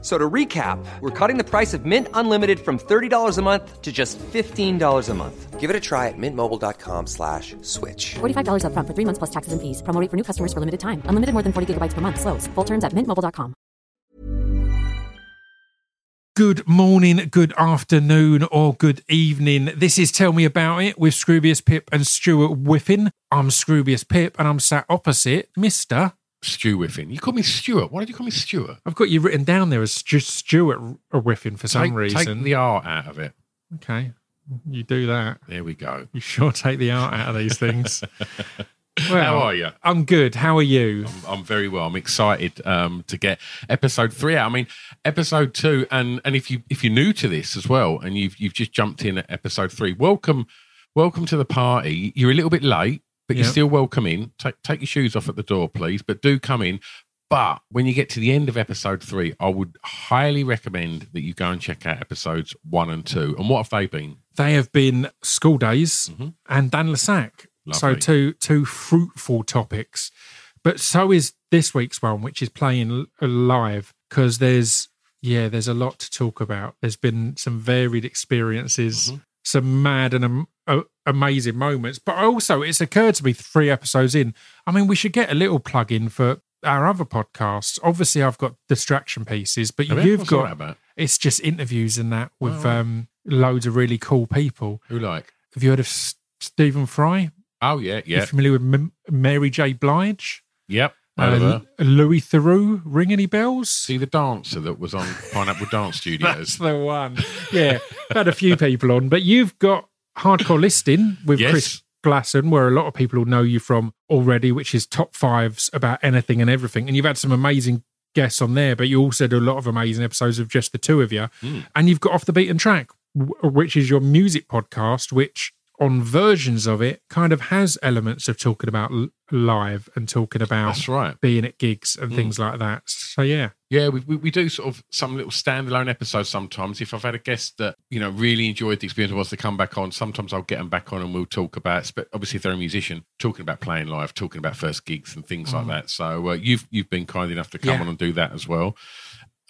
F- So to recap, we're cutting the price of Mint Unlimited from $30 a month to just $15 a month. Give it a try at mintmobile.com slash switch. $45 upfront for three months plus taxes and fees. Promo rate for new customers for limited time. Unlimited more than 40 gigabytes per month. Slows. Full terms at mintmobile.com. Good morning, good afternoon, or good evening. This is Tell Me About It with Scroobius Pip and Stuart Whiffen. I'm Scroobius Pip and I'm sat opposite Mr. Stu Whiffen. You call me Stuart. Why did you call me Stuart? I've got you written down there as just Stuart Whiffen for some take, reason. Take the art out of it. Okay, you do that. There we go. You sure take the art out of these things. well, How are you? I'm good. How are you? I'm very well. I'm excited um, to get episode three out. I mean, episode two, and and if you if you're new to this as well, and you've you've just jumped in at episode three, welcome, welcome to the party. You're a little bit late, but you're Yep. still welcome in. Take take your shoes off at the door, please, but do come in. But when you get to the end of episode three, I would highly recommend that you go and check out episodes one and two. And what have they been? They have been school days Mhm. and Dan le Sac. So two two fruitful topics. But so is this week's one, which is playing live because there's yeah, there's a lot to talk about. There's been some varied experiences, Mhm. some mad and amazing moments. But also, it's occurred to me three episodes in. I mean, we should get a little plug in for our other podcasts. Obviously, I've got distraction pieces, but Have you? you've got it's just interviews and that with Oh, um, loads of really cool people. Who like? Have you heard of S- Stephen Fry? Oh yeah, yeah, familiar with M- Mary J. Blige? yep. Uh, Louis Theroux? Ring any bells? See the dancer that was on Pineapple Dance That's Studios. the one. Yeah, had a few people on, but you've got hardcore listing with Yes. Chris Glasson, where a lot of people will know you from already, which is top fives about anything and everything. And you've had some amazing guests on there, but you also do a lot of amazing episodes of just the two of you. Mm. And you've got Off the Beaten Track, which is your music podcast, which on versions of it kind of has elements of talking about live and talking about That's right. being at gigs and Mm. things like that. So yeah, Yeah, we, we, we do sort of some little standalone episodes sometimes. If I've had a guest that you know really enjoyed the experience and wants to come back on, sometimes I'll get them back on and we'll talk about. But obviously, if they're a musician, talking about playing live, talking about first gigs and things like that. So uh, you've you've been kind enough to come Mm. Yeah. on and do that as well.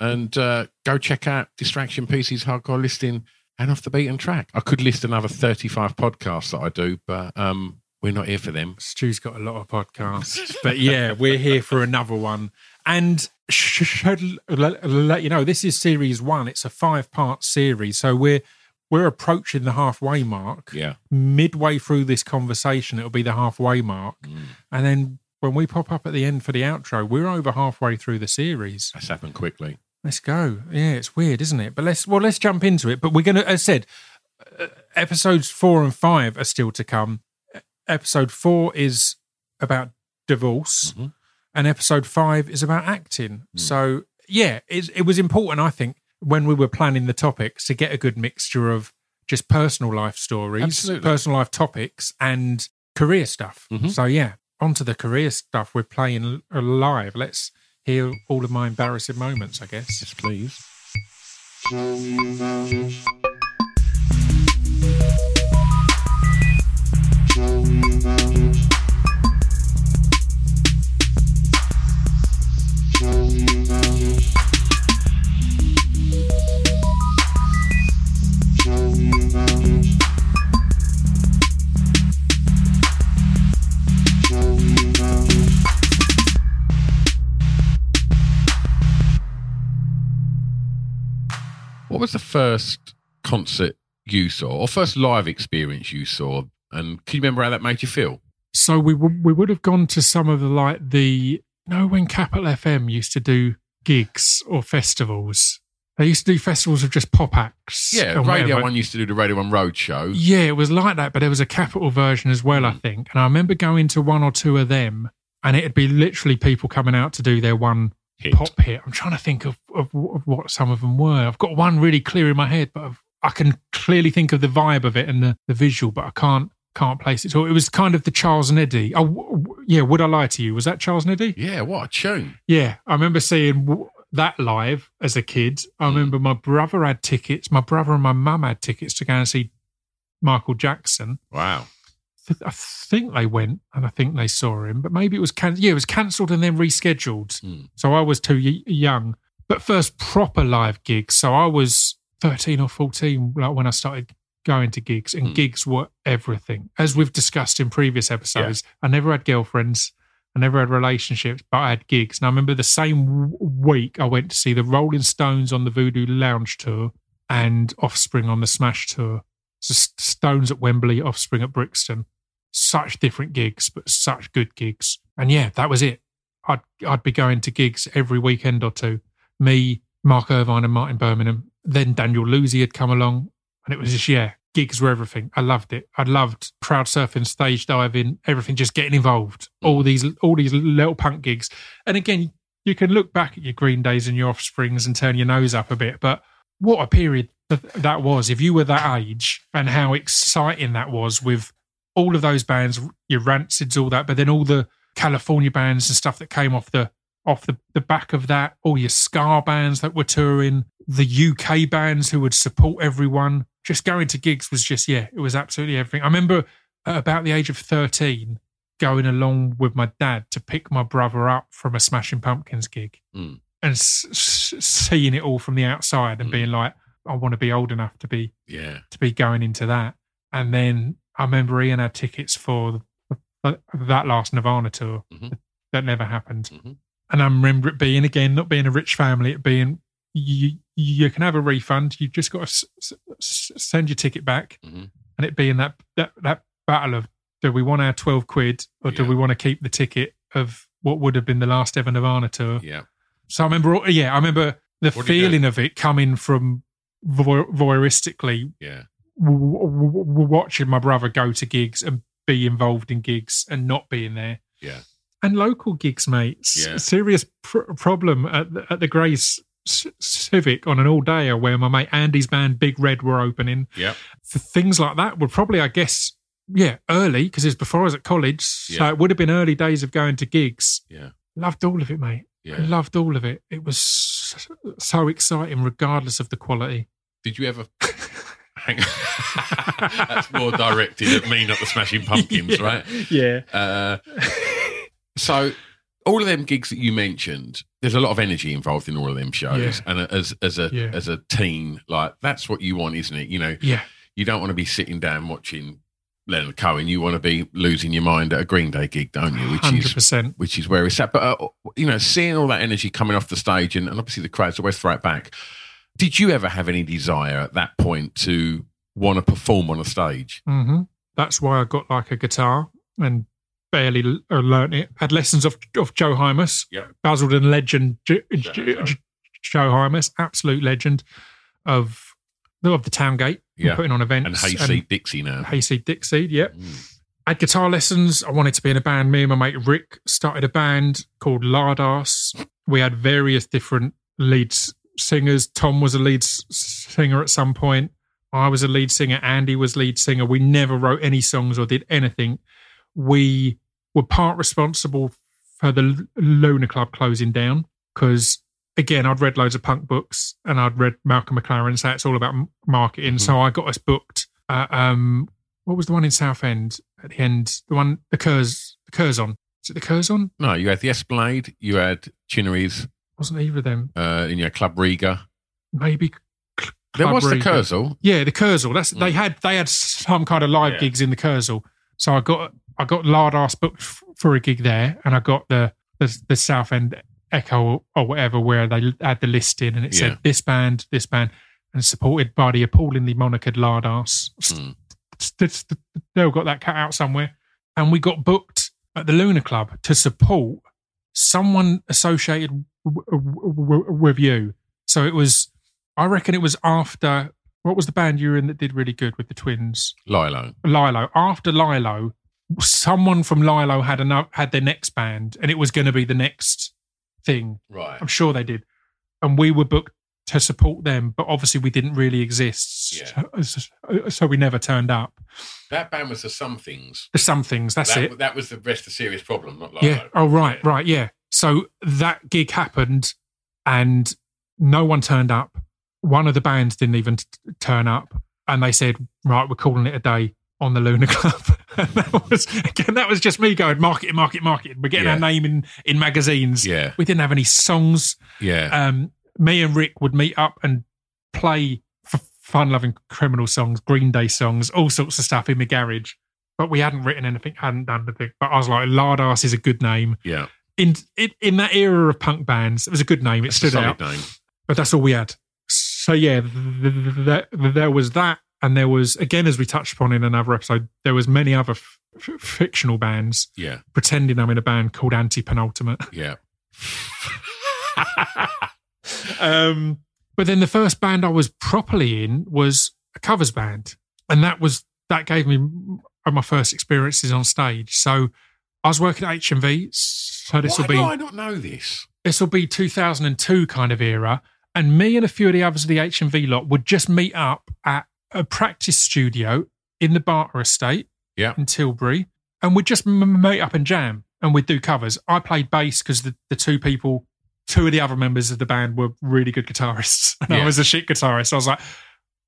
And uh, go check out Distraction Pieces Hardcore Listing and Off the Beaten Track. I could list another thirty-five podcasts that I do, but um, we're not here for them. Stu's got a lot of podcasts, but yeah, we're here for another one. And should let, you know, this is series one. It's a five-part series, so we're we're approaching the halfway mark. Yeah. Midway through this conversation, it'll be the halfway mark, Mm. and then when we pop up at the end for the outro, we're over halfway through the series. That's happened quickly. Let's go. Yeah, it's weird, isn't it? But let's well, let's jump into it. But we're gonna, as I said, uh, episodes four and five are still to come. Episode four is about divorce, Mhm. and episode five is about acting. Hmm. So yeah, it, it was important, I think, when we were planning the topics to get a good mixture of just personal life stories, Absolutely. personal life topics, and career stuff. Mhm. So yeah, onto the career stuff. We're playing live. Let's hear all of my embarrassing moments, I guess. Yes, please. Was the first concert you saw, or first live experience you saw? And can you remember how that made you feel? So we w- we would have gone to some of the like the you know when Capital FM used to do gigs or festivals. They used to do festivals of just pop acts. Yeah, Radio whatever. One used to do the Radio One Road Show. Yeah, it was like that, but there was a capital version as well, I Mm. think. And I remember going to one or two of them, and it'd be literally people coming out to do their one Hit. pop hit. I'm trying to think of, of, of what some of them were. I've got one really clear in my head, but I've, I can clearly think of the vibe of it and the, the visual, but I can't can't place it. So it was kind of the Charles and Eddie. Oh, w- yeah. Would I lie to you? Was that Charles and Eddie? Yeah, what a tune! Yeah, I remember seeing w- that live as a kid. I mm. remember my brother had tickets. My brother and my mum had tickets to go and see Michael Jackson. Wow. I think they went and I think they saw him, but maybe it was can- yeah, it was cancelled and then rescheduled. Hmm. So I was too y- young. But first proper live gigs. So I was thirteen or fourteen like when I started going to gigs, and Hmm. gigs were everything. As we've discussed in previous episodes, I never had girlfriends. I never had relationships, but I had gigs. And I remember the same w- week I went to see the Rolling Stones on the Voodoo Lounge tour and Offspring on the Smash tour. So Stones at Wembley, Offspring at Brixton. Such different gigs, but such good gigs. And yeah, that was it. I'd I'd be going to gigs every weekend or two. Me, Mark Irvine, and Martin Birmingham. Then Daniel Lucy had come along, and it was just yeah, gigs were everything. I loved it. I loved crowd surfing, stage diving, everything. Just getting involved. All these all these little punk gigs. And again, you can look back at your Green Days and your Offsprings and turn your nose up a bit, but what a period that was. If you were that age, and how exciting that was with all of those bands, your Rancids, all that, but then all the California bands and stuff that came off the off the, the back of that, all your ska bands that were touring, the UK bands who would support everyone. Just going to gigs was just, yeah, it was absolutely everything. I remember at about the age of 13 going along with my dad to pick my brother up from a Smashing Pumpkins gig Mm. and s- s- seeing it all from the outside and Mm. being like, I want to be old enough to be Yeah. to be going into that. And then I remember Ian had tickets for that last Nirvana tour Mhm. that never happened. Mhm. And I remember it being again not being a rich family, it being you you can have a refund. You've just got to s- s- send your ticket back, Mhm. and it being that that that battle of do we want our twelve quid or do we want to keep the ticket of what would have been the last ever Nirvana tour? Yeah. So I remember, yeah, I remember the What did you do? feeling of it coming from voy- voyeuristically Yeah. W- w- watching my brother go to gigs and be involved in gigs and not being there. Yeah. And local gigs, mate. S- Yeah. Serious pr- problem at the, at the Grays Civic on an all dayer where my mate Andy's band Big Red were opening. Yeah. Th- things like that were probably, I guess, yeah, early because it's before I was at college. So Yeah. it would have been early days of going to gigs. Yeah. Loved all of it, mate. Yeah. loved all of it. It was so exciting, regardless of the quality. Did you ever hang That's more directed at me, not the Smashing Pumpkins, Yeah. right? Yeah. Uh, so all of them gigs that you mentioned, there's a lot of energy involved in all of them shows. Yeah. And as as a Yeah. as a teen, like that's what you want, isn't it? You know, Yeah. you don't want to be sitting down watching Leonard Cohen. You want to be losing your mind at a Green Day gig, don't you? Which Hundred is which is where it's at. But uh, you know, seeing all that energy coming off the stage, and, and obviously the crowds always throw it back. Did you ever have any desire at that point to want to perform on a stage? hmm That's why I got like a guitar and barely l- uh, learnt it. Had lessons of of Joe Hymas, Yep. Basildon legend J- J- Joe. J- Joe Hymas, absolute legend of of the Towngate, Yeah. putting on events And Hayseed Dixie now. Hayseed Dixie, yep. Mm. I had guitar lessons. I wanted to be in a band. Me and my mate Rick started a band called Lardass. We had various different lead s- singers. Tom was a lead singer at some point. I was a lead singer. Andy was lead singer. We never wrote any songs or did anything. We were part responsible for the L- Lunar Club closing down because, again, I'd read loads of punk books and I'd read Malcolm McLaren say it's all about marketing. Mhm. So I got us booked. um, what was the one in Southend at the end? The one, the Curs, the Curzon. Is it the Curzon? No, you had the Esplanade, you had Chinnery's, Wasn't either of them. uh, in your Club Riga. Maybe. Cl- There Club was the Riga. Kurzel. Yeah, the Kurzel. That's they Mm. had they had some kind of live Yeah. gigs in the Kurzel. So I got I got Lardass booked f- for a gig there, and I got the the, the South End Echo or whatever where they had the listing, and it Yeah. said this band, this band, and supported by the appallingly monikered Lardass. Mm. They all got that cut out somewhere, and we got booked at the Luna Club to support someone associated with you. So it was, I reckon it was after what was the band you were in that did really good with the twins? Lilo. Lilo. After Lilo, someone from Lilo had enough had their next band, and it was going to be the next thing. Right. I'm sure they did, and we were booked to support them, but obviously we didn't really exist, Yeah. so, uh, uh, so we never turned up. That band was the Somethings. The some things. That's that, it. that was the rest of Serious Problem, not Lilo. Yeah. Oh, right, Yeah. right. Yeah. So that gig happened. and no one turned up. One of the bands didn't even t- turn up, and they said, "Right, we're calling it a day on the Luna Club." and that was again, that was just me going, "Market market, market." We're getting Yeah. our name in in magazines. Yeah. we didn't have any songs. Yeah. Um, me and Rick would meet up and play f- fun-loving criminal songs, Green Day songs, all sorts of stuff in my garage. But we hadn't written anything, hadn't done anything. But I was like, "Lard Ass is a good name." yeah. In in, in that era of punk bands, it was a good name. It stood out, name. but that's all we had. So yeah, th- th- th- th- there was that, and there was again, as we touched upon in another episode, there was many other f- f- fictional bands Yeah. pretending I'm in a band called Anti Penultimate. Yeah. um, but then the first band I was properly in was a covers band, and that was that gave me my first experiences on stage. So I was working at HMV. So this Why will be do I not know this? this will be 2002 kind of era. And me and a few of the others of the HMV lot would just meet up at a practice studio in the Barter Estate Yeah. in Tilbury. And we'd just meet up and jam and we'd do covers. I played bass because the, the two people, two of the other members of the band were really good guitarists. And I was a shit guitarist. So I was like,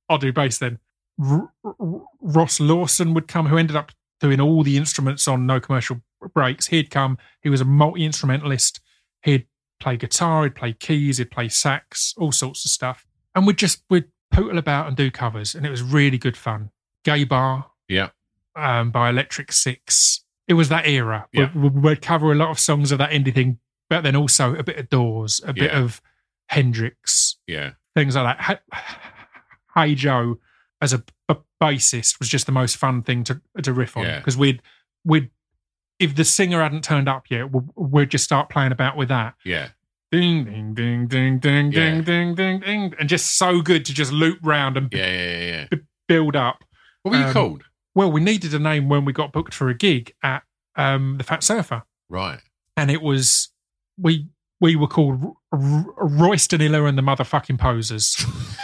I'll do bass then. R- R- Ross Lawson would come, who ended up doing all the instruments on No Commercial Breaks. He'd come, he was a multi instrumentalist. He'd play guitar, he'd play keys, he'd play sax, all sorts of stuff. And we'd just, we'd pootle about and do covers. And it was really good fun. Gay Bar Yeah. um, by Electric Six. It was that era. Yeah. We, we- we'd cover a lot of songs of that indie thing, but then also a bit of Doors, a bit Yeah. of Hendrix, Yeah. things like that. Hey, Joe, as a, a bassist, was just the most fun thing to to riff on Yeah. because we'd we'd if the singer hadn't turned up yet, we- we'd just start playing about with that. Yeah. Ding ding ding ding ding Yeah. ding ding ding ding, and just so good to just loop round and Yeah. Yeah. Yeah. yeah. build up. What were you Um, called? Well, we needed a name when we got booked for a gig at um, the Fat Surfer, Right. and it was we we were called Royston Iller and the Motherfucking Posers.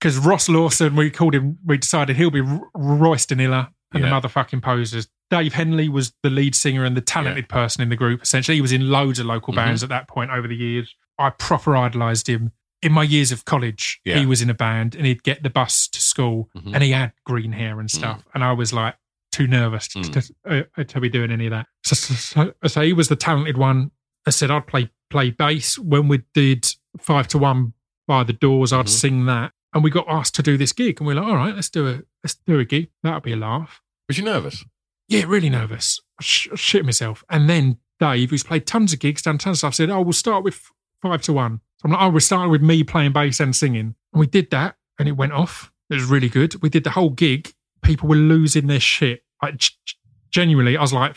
Because Ross Lawson, we called him. We decided he'll be Royston Iller and Yeah. the Motherfucking Posers. Dave Henley was the lead singer and the talented person in the group. Essentially, he was in loads of local Mhm. bands at that point over the years. I proper idolized him. In my years of college, Yeah. he was in a band and he'd get the bus to school Mhm. and he had green hair and stuff. And I was like too nervous to, Mm. to, uh, to be doing any of that. So, so, so, he was the talented one. I said I'd play play bass when we did five to one by the doors. I'd Mhm. sing that, and we got asked to do this gig, and we are like, all right, let's do a let's do a gig. That'll be a laugh. Was you nervous? Yeah, really nervous. Sh- shit myself. And then Dave, who's played tons of gigs, done tons of stuff, said, "Oh, we'll start with five to one." So I'm like, "Oh, we're starting with me playing bass and singing." And we did that, and it went off. It was really good. We did the whole gig. People were losing their shit. Like, g- genuinely, I was like,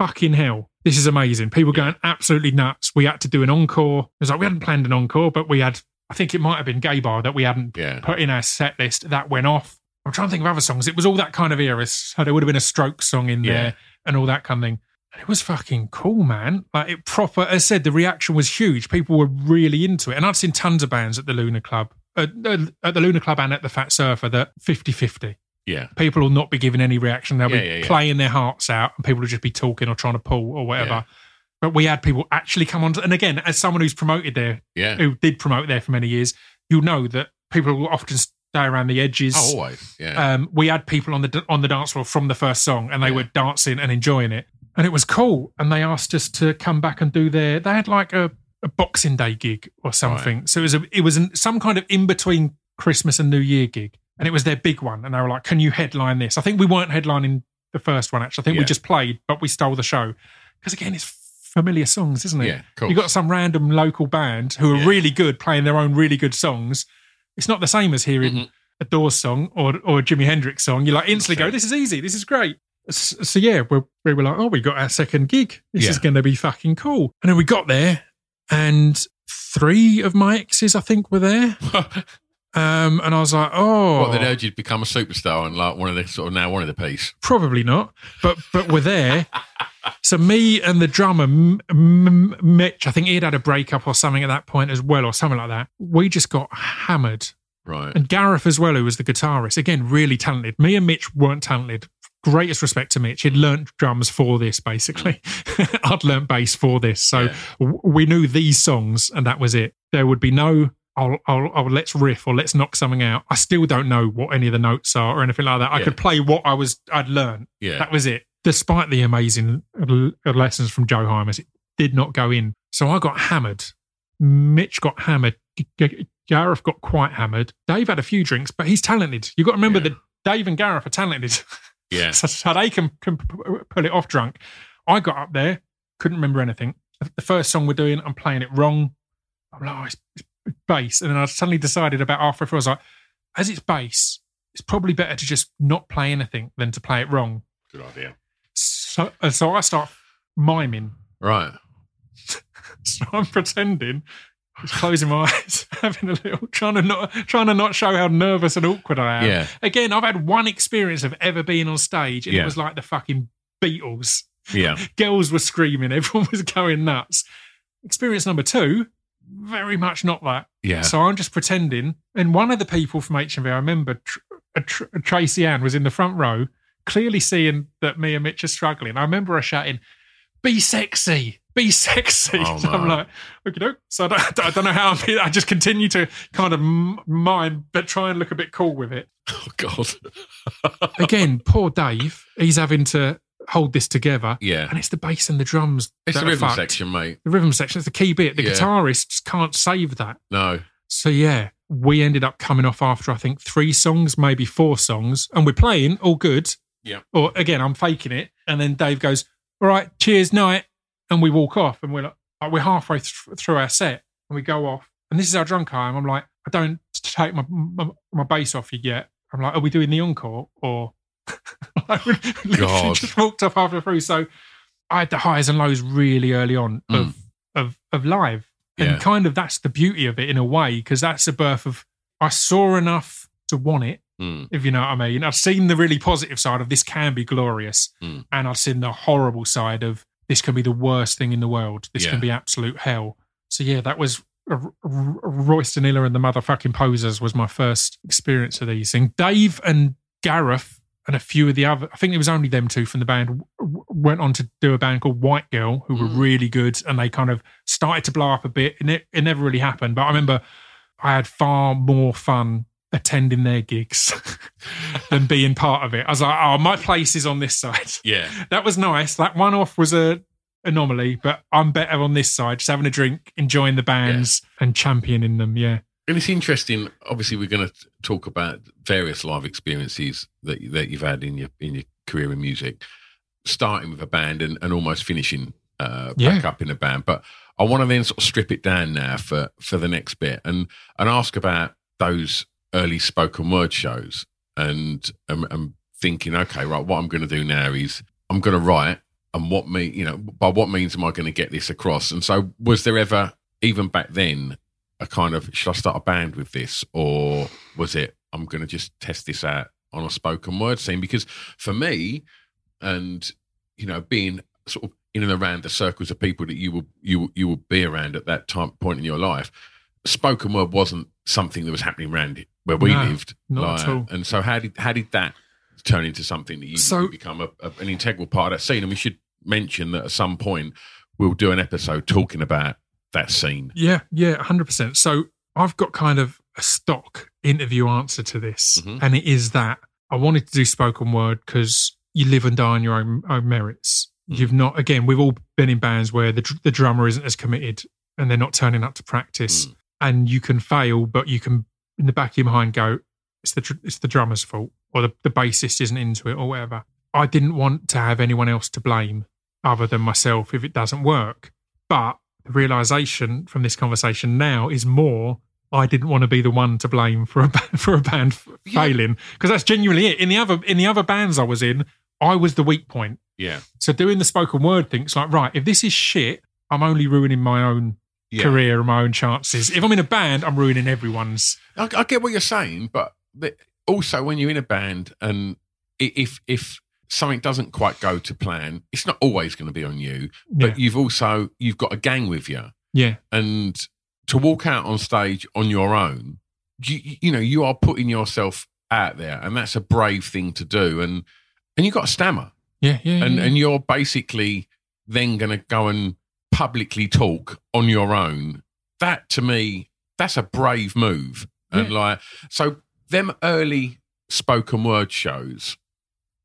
"Fucking hell, this is amazing." People going absolutely nuts. We had to do an encore. It was like we hadn't planned an encore, but we had. I think it might have been Gay Bar that we hadn't Yeah. put in our set list. That went off. I'm trying to think of other songs. It was all that kind of era. So there would have been a stroke song in Yeah. there and all that kind of thing. And it was fucking cool, man. Like it proper, as I said, the reaction was huge. People were really into it. And I've seen tons of bands at the Lunar Club, at, at the Lunar Club and at the Fat Surfer that 50 50. Yeah. People will not be giving any reaction. They'll Yeah, be yeah, playing their hearts out and people will just be talking or trying to pull or whatever. But we had people actually come on. To, and again, as someone who's promoted there, Yeah. who did promote there for many years, you'll know that people will often stay around the edges. Oh, always. Yeah. Um, we had people on the on the dance floor from the first song, and they Yeah. were dancing and enjoying it, and it was cool. And they asked us to come back and do their. They had like a, a Boxing Day gig or something. So it was a, it was an, some kind of in between Christmas and New Year gig, and it was their big one. And they were like, "Can you headline this?" I think we weren't headlining the first one actually. I think we just played, but we stole the show because again, it's familiar songs, isn't it? Yeah, cool. You got some random local band who are Yeah. really good playing their own really good songs. It's not the same as hearing Mhm. a Doors song or or a Jimi Hendrix song. You like instantly go, "This is easy. This is great." S- So, yeah, we we were like, "Oh, we got our second gig. This Yeah. is going to be fucking cool." And then we got there, and three of my exes, I think, were there. Um, and I was like, "Oh, What, they'd urged you to become a superstar and like one of the sort of now one of the piece. probably not." But but we're there. So me and the drummer M- M- Mitch, I think he'd had a breakup or something at that point as well, or something like that. We just got hammered Right. and Gareth as well, who was the guitarist. Again, really talented. Me and Mitch weren't talented. greatest respect to Mitch. He'd learnt drums for this, basically. I'd learnt bass for this. So Yeah. w- we knew these songs, and that was it. There would be no, I'll, I'll, I'll let's riff or let's knock something out. I still don't know what any of the notes are or anything like that. I Yeah. could play what I was, I'd learned. Yeah. That was it. Despite the amazing lessons from Joe Hymas, it did not go in. So I got hammered. Mitch got hammered. Gareth got quite hammered. Dave had a few drinks, but he's talented. You've got to remember Yeah. that Dave and Gareth are talented. yeah. so, so they can, can pull it off drunk. I got up there, couldn't remember anything. The first song we're doing, I'm playing it wrong. I'm like, oh, it's, it's bass. And then I suddenly decided about halfway through, I was like, as it's bass, it's probably better to just not play anything than to play it wrong. Good idea. So, and so I start miming. Right. So I'm pretending, just closing my eyes, having a little, trying to not, trying to not show how nervous and awkward I am. Yeah. Again, I've had one experience of ever being on stage, and Yeah. it was like the fucking Beatles. Yeah. Girls were screaming, everyone was going nuts. Experience number two, very much not that. Yeah. So I'm just pretending. And one of the people from HMV, I remember Tr- uh, Tr- Tracy Ann was in the front row, clearly seeing that me and Mitch are struggling. I remember her shouting, "Be sexy, be sexy." Oh, so I'm like, okay, no. So I don't, I don't know how I'm, I just continue to kind of mime, but try and look a bit cool with it. Oh God. Again, poor Dave, he's having to hold this together. Yeah. And it's the bass and the drums. It's the rhythm section, mate. The rhythm section is the key bit. The Yeah. guitarists can't save that. No. So yeah, we ended up coming off after I think three songs, maybe four songs, and we're playing all good. Yeah. Or again, I'm faking it, and then Dave goes, "All right, cheers, night," and we walk off, and we're like, like, we're halfway th- through our set, and we go off, and this is how drunk I am. I'm like, I don't take my my, my bass off you yet. I'm like, are we doing the encore or? I literally God. just walked off halfway through. So I had the highs and lows really early on of of of live, and Mm. Yeah. kind of that's the beauty of it in a way because that's the birth of. I saw enough to want it, Mm. if you know what I mean. I've seen the really positive side of this can be glorious, Mm. and I've seen the horrible side of this can be the worst thing in the world. This Yeah. can be absolute hell. So yeah, that was R- R- Royston Hiller and the motherfucking posers was my first experience of these things. Dave and Gareth and a few of the other, I think it was only them two from the band, w- went on to do a band called White Girl, who were really good, and they kind of started to blow up a bit. And it, it never really happened, but I remember I had far more fun attending their gigs than being part of it. I was like, oh, my place is on this side. Yeah. That was nice. That one off was a anomaly, but I'm better on this side, just having a drink, enjoying the bands and championing them. Yeah. And it's interesting. Obviously, we're going to talk about various live experiences that that you've had in your in your career in music, starting with a band and, and almost finishing uh, back Yeah. up in a band. But I want to then sort of strip it down now for for the next bit and and ask about those early spoken word shows and and, and thinking, okay, right, what I'm going to do now is I'm going to write. And what me, you know, by what means am I going to get this across? And so, was there ever, even back then, a kind of should I start a band with this, or was it I'm going to just test this out on a spoken word scene? Because for me, and you know, being sort of in and around the circles of people that you will you you will be around at that time point in your life, spoken word wasn't something that was happening around where we No, lived. not at all. And so, how did how did that turn into something that you, So- become a, a, an integral part of that scene? And we should mention that at some point we'll do an episode talking about that scene. Yeah. Yeah. 100%. So I've got kind of a stock interview answer to this. Mhm. And it is that I wanted to do spoken word because you live and die on your own, own merits. Mm. You've not, again, we've all been in bands where the, the drummer isn't as committed and they're not turning up to practice. Mm. And you can fail, but you can, in the back of your mind, go, it's the, it's the drummer's fault or the, the bassist isn't into it or whatever. I didn't want to have anyone else to blame other than myself if it doesn't work. But the realization from this conversation now is more I didn't want to be the one to blame for a for a band Yeah. failing because that's genuinely it. In the other in the other bands I was in, I was the weak point. Yeah. So doing the spoken word thing, it's like right, if this is shit, I'm only ruining my own Yeah. career and my own chances. If I'm in a band, I'm ruining everyone's. I, I get what you're saying, but the, also when you're in a band and if if something doesn't quite go to plan, it's not always going to be on you. But Yeah, you've also you've got a gang with you, yeah, and to walk out on stage on your own, you, you know you are putting yourself out there, and that's a brave thing to do. And and you got a stammer, Yeah, yeah. and yeah. and you're basically then going to go and publicly talk on your own. That to me, that's a brave move. And like, so them early spoken word shows,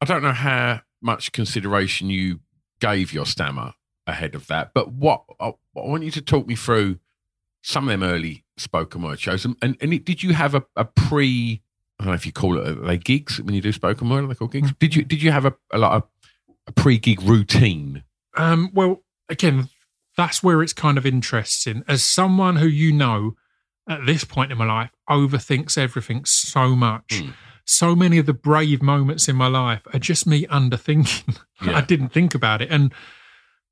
I don't know how much consideration you gave your stammer ahead of that, but what I, I want you to talk me through some of them early spoken word shows. And, and, and it, did you have a, a pre? I don't know if you call it are they gigs when you do spoken word. Are they called gigs? Did you did you have a a lot of a pre gig routine? Um, well, again, that's where it's kind of interesting. As someone who you know at this point in my life overthinks everything so much, Mm. so many of the brave moments in my life are just me underthinking. Yeah. I didn't think about it. And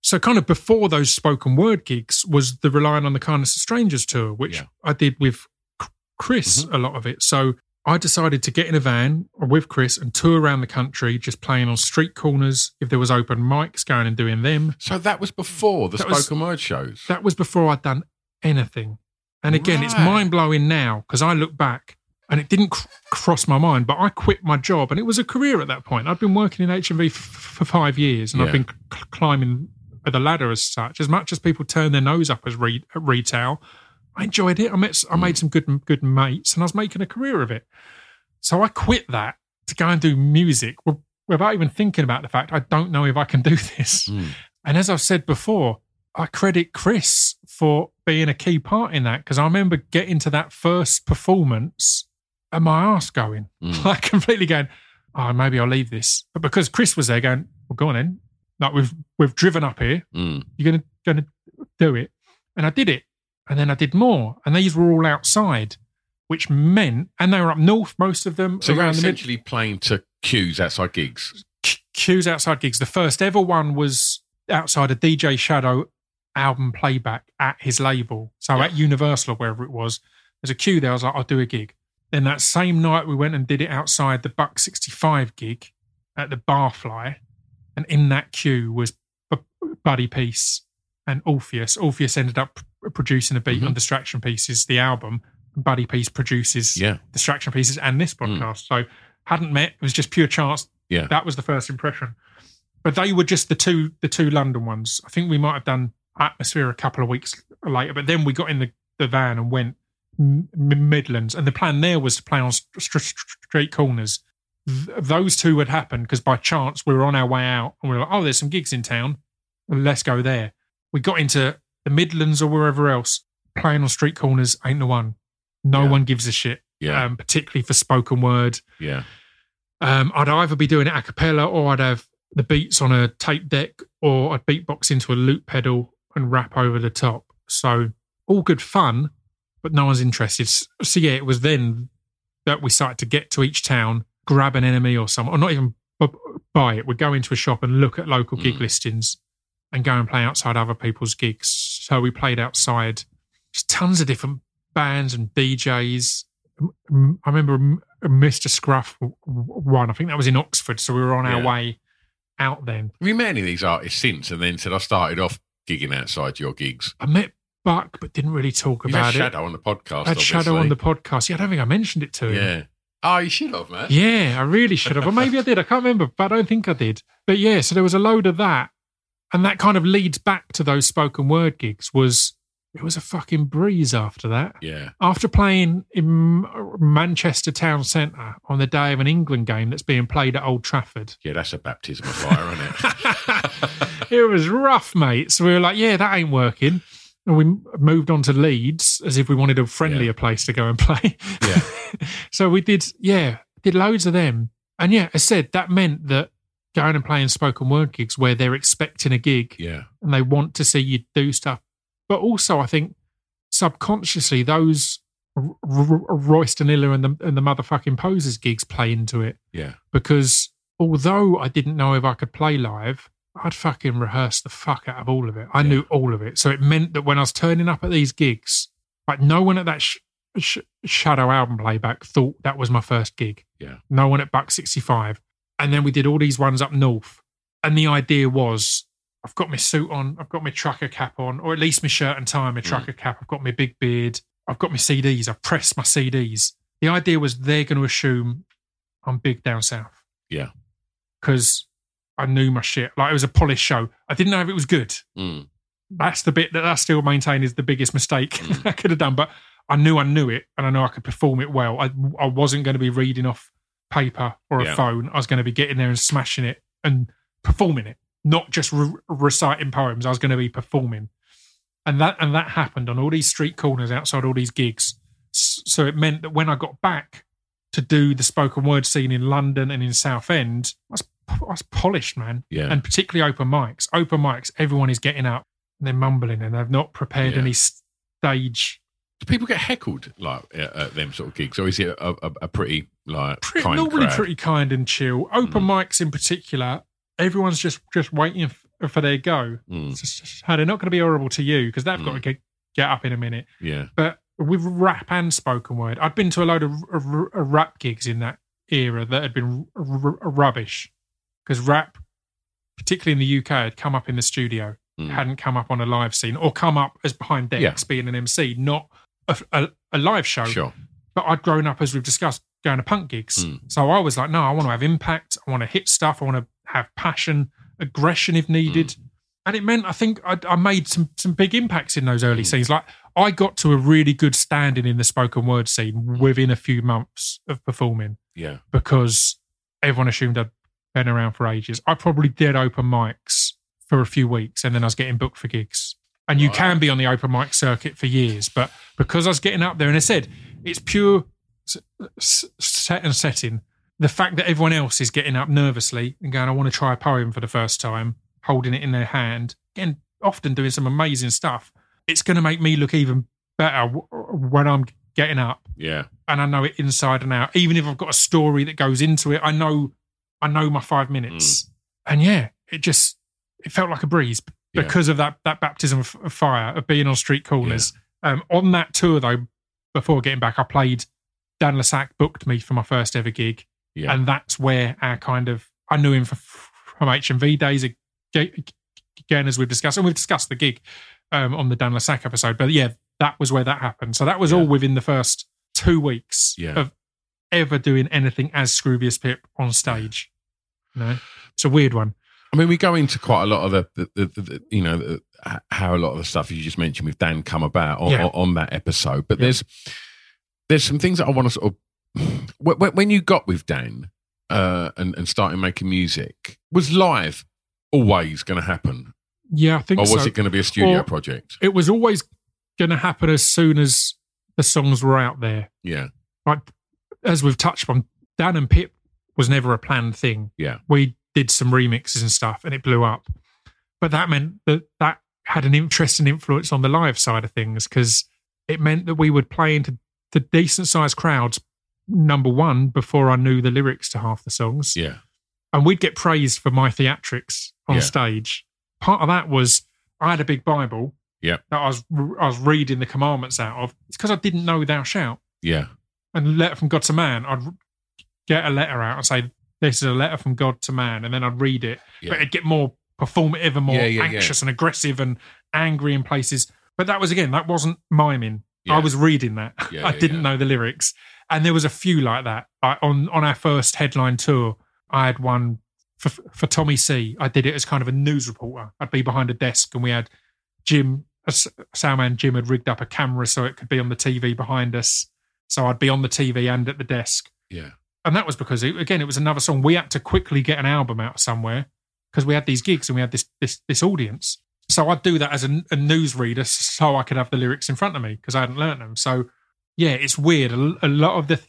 so, kind of before those spoken word gigs was the Relying on the Kindness of Strangers tour, which Yeah. I did with Chris Mm-hmm. a lot of it. So, I decided to get in a van with Chris and tour around the country, just playing on street corners. If there was open mics, going and doing them. So that was before the That was- spoken word shows. That was before I'd done anything. And again, it's mind blowing now because I look back and it didn't cr- cross my mind, but I quit my job and it was a career at that point. I'd been working in HMV f- for five years and Yeah. I've been c- climbing the ladder as such. As much as people turn their nose up as re- at retail, I enjoyed it. I met, I made some good, good mates and I was making a career of it. So I quit that to go and do music without even thinking about the fact I don't know if I can do this. Mm. And as I've said before, I credit Chris for being a key part in that because I remember getting to that first performance and my ass going, Mm. like completely going, oh, maybe I'll leave this. But because Chris was there going, well, go on in. Like we've we've driven up here, Mm. you're gonna gonna do it. And I did it. And then I did more. And these were all outside, which meant and they were up north, most of them So around the mid essentially playing to queues outside gigs. Queues outside gigs. The first ever one was outside a DJ Shadow album playback at his label. So Yeah. at Universal or wherever it was, there's a queue there. I was like, I'll do a gig. Then that same night, we went and did it outside the Buck 65 gig at the Barfly. And in that queue was B- Buddy Peace and Orpheus. Orpheus ended up producing a beat Mhm. on Distraction Pieces, the album. Buddy Peace produces Yeah. Distraction Pieces and this podcast. So hadn't met. It was just pure chance. Yeah. That was the first impression. But they were just the two the two London ones. I think we might have done Atmosphere a couple of weeks later, but then we got in the, the van and went M- Midlands, and the plan there was to play on st- st- street corners. Th- those two had happened because by chance we were on our way out and we were like, "Oh, there's some gigs in town. Let's go there." We got into the Midlands or wherever else. Playing on street corners ain't the one. No Yeah. one gives a shit. Yeah. Um, particularly for spoken word. yeah. Um, I'd either be doing it a cappella or I'd have the beats on a tape deck or I'd beatbox into a loop pedal and rap over the top. So all good fun, but no one's interested. So yeah, it was then that we started to get to each town, grab an enemy or someone, or not even buy it. We'd go into a shop and look at local gig Mm. listings and go and play outside other people's gigs. So we played outside just tons of different bands and DJs. I remember Mr. Scruff one. I think that was in Oxford. So we were on our way out then. Have you met any of these artists since and then said, I started off gigging outside your gigs? I met Buck, but didn't really talk You've about it. Shadow on the podcast. I had Shadow on the podcast. Yeah, I don't think I mentioned it to him. Yeah. Oh, you should have, man. Yeah, I really should have. Or maybe I did. I can't remember, but I don't think I did. But yeah, so there was a load of that. And that kind of leads back to those spoken word gigs was it was a fucking breeze after that. Yeah. After playing in Manchester Town Centre on the day of an England game that's being played at Old Trafford, Yeah, that's a baptism of fire, isn't it? it was rough, mate. So we were like, yeah, that ain't working. And we moved on to Leeds as if we wanted a friendlier Yeah. place to go and play. Yeah. so we did, yeah, did loads of them. And yeah, I said, that meant that going and playing spoken word gigs where they're expecting a gig Yeah. and they want to see you do stuff. But also, I think subconsciously, those R- R- and the, and the motherfucking Posers gigs play into it Yeah. because although I didn't know if I could play live, I'd fucking rehearse the fuck out of all of it. I knew all of it. So it meant that when I was turning up at these gigs, like no one at that sh- sh- Shadow album playback thought that was my first gig. Yeah. No one at Buck 65. And then we did all these ones up north. And the idea was I've got my suit on, I've got my trucker cap on, or at least my shirt and tie, my trucker cap, I've got my big beard, I've got my CDs, I've pressed my CDs. The idea was they're going to assume I'm big down south. Yeah. because I knew my shit. Like it was a polished show. I didn't know if it was good. Mm. That's the bit that I still maintain is the biggest mistake Mm. I could have done. But I knew I knew it, and I know I could perform it well. I I wasn't going to be reading off paper or a Yeah. phone. I was going to be getting there and smashing it and performing it, not just re- reciting poems. I was going to be performing, and that and that happened on all these street corners outside all these gigs. So it meant that when I got back to do the spoken word scene in London and in Southend, I was, I was polished, man. Yeah. And particularly open mics. Open mics, everyone is getting up and they're mumbling and they've not prepared Yeah. any stage. Do people get heckled like at, them sort of gigs, or is it a, a, a pretty like Pretty, kind normally crowd? pretty kind and chill. Open mics in particular, everyone's just just waiting f- for their go. Mm. It's just- how they're not going to be horrible to you because they've got to get, get up in a minute. Yeah, But with rap and spoken word, I'd been to a load of r- r- rap gigs in that era that had been r- r- rubbish because rap, particularly in the UK, had come up in the studio, Mm. hadn't come up on a live scene or come up as behind decks Yeah. being an MC, not a, a, a live show. sure. But I'd grown up, as we've discussed, going to punk gigs. Mm. So I was like, no, I want to have impact. I want to hit stuff. I want to have passion, aggression if needed. Mm. And it meant I think I, I made some some big impacts in those Mm. early scenes. Like I got to a really good standing in the spoken word scene Mm. within a few months of performing Yeah, because everyone assumed I'd been around for ages. I probably did open mics for a few weeks and then I was getting booked for gigs. And you Right. can be on the open mic circuit for years, but because I was getting up there and I said it's pure set and setting. The fact that everyone else is getting up nervously and going, I want to try a poem for the first time, holding it in their hand, and often doing some amazing stuff. It's going to make me look even better when I'm getting up yeah, and I know it inside and out. Even if I've got a story that goes into it, I know I know my five minutes. Mm. And yeah, it just it felt like a breeze Yeah. because of that that baptism of, of fire of being on street corners. Um, on that tour though, before getting back, I played. Dan le Sac booked me for my first ever gig, yeah. and that's where our kind of I knew him from, from HMV days again, as we've discussed, and we've discussed the gig um, on the Dan le Sac episode. But yeah, that was where that happened. So that was all within the first two weeks Yeah. of ever doing anything as Scroobius Pip on stage. You know, it's a weird one. I mean, we go into quite a lot of the, the, the, the, the you know, the, how a lot of the stuff you just mentioned with Dan come about on, Yeah. on, on that episode. But Yeah. there's there's some things that I want to sort of when, when you got with Dan uh, and and started making music, was live always going to happen, Yeah, I think or was so. it going to be a studio Or- project? it was always going to happen as soon as the songs were out there. Yeah, Like as we've touched on, Dan and Pip was never a planned thing. yeah, We did some remixes and stuff, and it blew up. But that meant that that had an interesting influence on the live side of things because it meant that we would play into the decent sized crowds. Number one, before I knew the lyrics to half the songs, yeah, and we'd get praised for my theatrics on Yeah. stage. Part of that was I had a big Bible Yeah. that I was I was reading the commandments out of. It's because I didn't know Thou shalt yeah, and a letter from God to man. I'd get a letter out and say this is a letter from God to man, and then I'd read it. Yeah. But it'd get more performative and more yeah. anxious and aggressive and angry in places. But that was again that wasn't miming. Yeah. I was reading that. Yeah, I didn't know the lyrics, and there was a few like that. I, on on our first headline tour, I had one for for Tommy C. I did it as kind of a news reporter. I'd be behind a desk, and we had Jim, a s- soundman Jim, had rigged up a camera so it could be on the TV behind us. So I'd be on the TV and at the desk, yeah, and that was because it, again it was another song. We had to quickly get an album out somewhere because we had these gigs and we had this this this audience. So I'd do that as a, a news reader so I could have the lyrics in front of me because I hadn't learnt them. So yeah, it's weird. A, a lot of the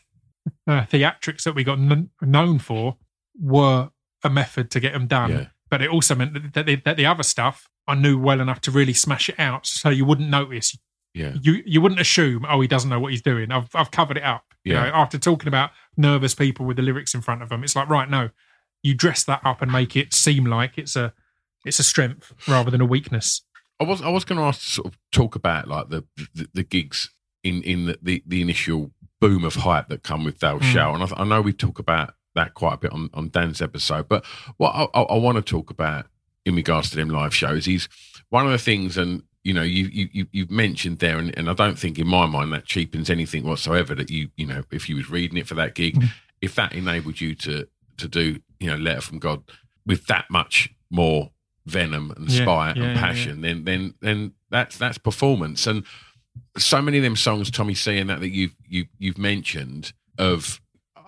uh, theatrics that we got kn- known for were a method to get them done, Yeah. but it also meant that, that, the, that the other stuff I knew well enough to really smash it out, so you wouldn't notice. yeah, You you wouldn't assume, oh, he doesn't know what he's doing. I've I've covered it up. You Yeah. know, after talking about nervous people with the lyrics in front of them, it's like right, no, you dress that up and make it seem like it's a it's a strength rather than a weakness. I was I was going to ask sort of talk about like the the, the gigs in in the, the the initial boom of hype that come with Thou Mm. Shalt, and I, I know we talk about that quite a bit on, on Dan's episode. But what I, I, I want to talk about in regards to them live shows is one of the things, and you know, you you you- you've mentioned there, and, and I don't think in my mind that cheapens anything whatsoever. That you you know, if you was reading it for that gig, Mm. if that enabled you to to do you know, Letter from God with that much more venom and Yeah, spite yeah, and yeah, passion, then then then that's that's performance. And so many of them songs, Tommy C, and that that you've you you've mentioned of.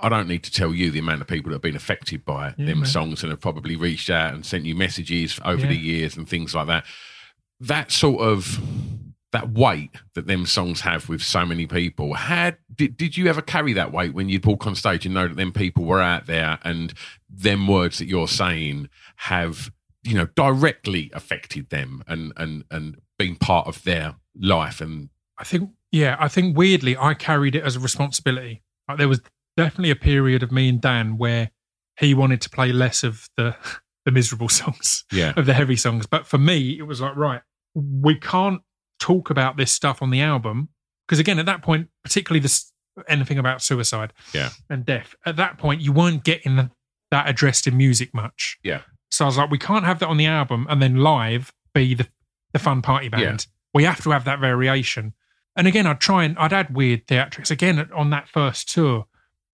I don't need to tell you the amount of people that have been affected by Yeah, them man. songs and have probably reached out and sent you messages over the years and things like that. That sort of that weight that them songs have with so many people. Had did, did you ever carry that weight when you'd walk on stage and know that them people were out there and them words that you're saying have you know directly affected them and and and been part of their life and I think, yeah, I think weirdly, I carried it as a responsibility. Like, there was definitely a period of me and Dan where he wanted to play less of the the miserable songs, yeah of the heavy songs. But for me, it was like, right, we can't talk about this stuff on the album because, again, at that point, particularly this anything about suicide, Yeah. and death. At that point, you weren't getting that addressed in music much. yeah So I was like, we can't have that on the album and then live be the, the fun party band. Yeah. We have to have that variation. And again, I'd try and I'd add weird theatrics. Again, on that first tour,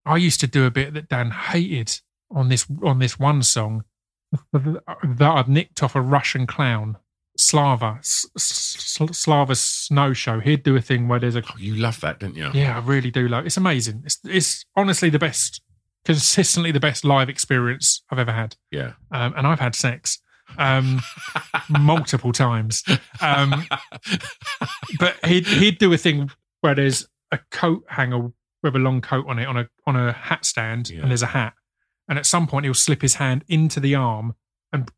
I used to do a bit that Dan hated on this on this one song that I'd nicked off a Russian clown, Slava, Slava Snow Show. He'd do a thing where there's a oh, you love that didn't you yeah, I really do love. It's amazing. It's it's honestly the best, consistently the best live experience I've ever had. yeah Um, and I've had sex um, multiple times. Um, but he'd he'd do a thing where there's a coat hanger with a long coat on it on a on a hat stand, Yeah. and there's a hat. And at some point, he'll slip his hand into the arm, and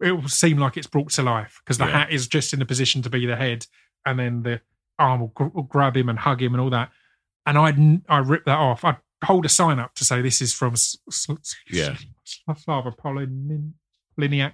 it will seem like it's brought to life because the Yeah. hat is just in the position to be the head, and then the arm will, gr- will grab him and hug him and all that. And I'd I rip that off. I'd hold a sign up to say this is from Yeah. Slava Polin- Poliniak.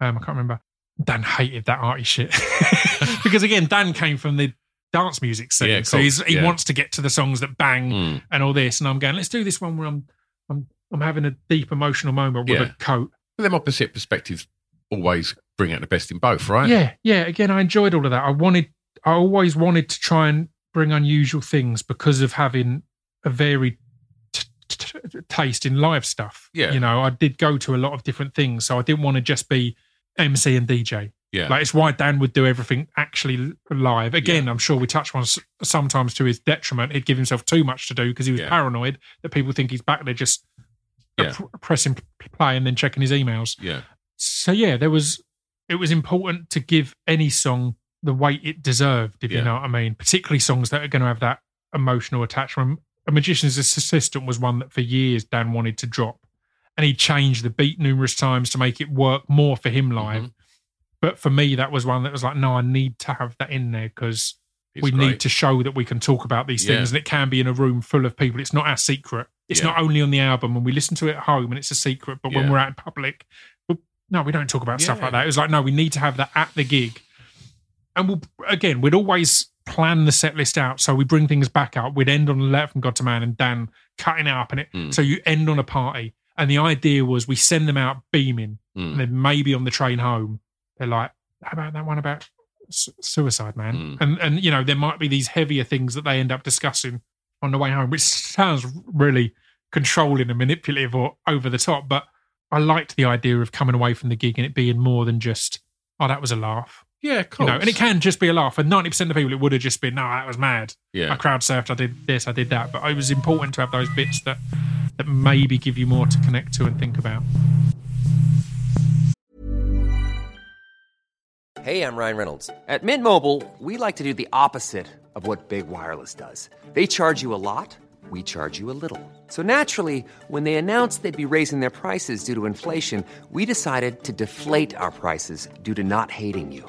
Um, I can't remember. Dan hated that arty shit because again, Dan came from the dance music scene, Yeah, so he yeah. wants to get to the songs that bang Mm. and all this. And I'm going, let's do this one where I'm I'm I'm having a deep emotional moment with Yeah. a coat. But them opposite perspectives always bring out the best in both right Yeah, yeah. Again, I enjoyed all of that. I wanted, I always wanted to try and bring unusual things because of having a varied t- taste in live stuff. Yeah. you know, I did go to a lot of different things, so I didn't want to just be MC and DJ. yeah Like it's why Dan would do everything actually live. Again, I'm sure we touched on sometimes to his detriment. He'd give himself too much to do because he was Yeah. paranoid that people think he's back there just Yeah. pressing play and then checking his emails yeah so yeah, there was it was important to give any song the weight it deserved, if Yeah. you know what I mean. Particularly songs that are going to have that emotional attachment. A Magician's Assistant was one that for years Dan wanted to drop, and he changed the beat numerous times to make it work more for him live. Mhm. But for me, that was one that was like, no, I need to have that in there because we great. need to show that we can talk about these things, Yeah. and it can be in a room full of people. It's not our secret. It's Yeah. not only on the album when we listen to it at home and it's a secret, but when we're out in public, no, we don't talk about stuff like that. It was like, no, we need to have that at the gig. And we'll again, we'd always plan the set list out. So we bring things back up. We'd end on a letter from God to Man and Dan cutting it up and it Mm. so you end on a party. And the idea was we send them out beaming, Mm. and then maybe on the train home, they're like, "How about that one about su- suicide, man?" Mm. And and you know there might be these heavier things that they end up discussing on the way home, which sounds really controlling and manipulative or over the top. But I liked the idea of coming away from the gig and it being more than just, "Oh, that was a laugh," yeah cool you know. And it can just be a laugh. And ninety percent of people, it would have just been, "No, that was mad." yeah I crowd surfed, I did this, I did that. But it was important to have those bits that that maybe give you more to connect to and think about. Hey, I'm Ryan Reynolds. At Mint Mobile, we like to do the opposite of what Big Wireless does. They charge you a lot, we charge you a little. So naturally, when they announced they'd be raising their prices due to inflation, we decided to deflate our prices due to not hating you.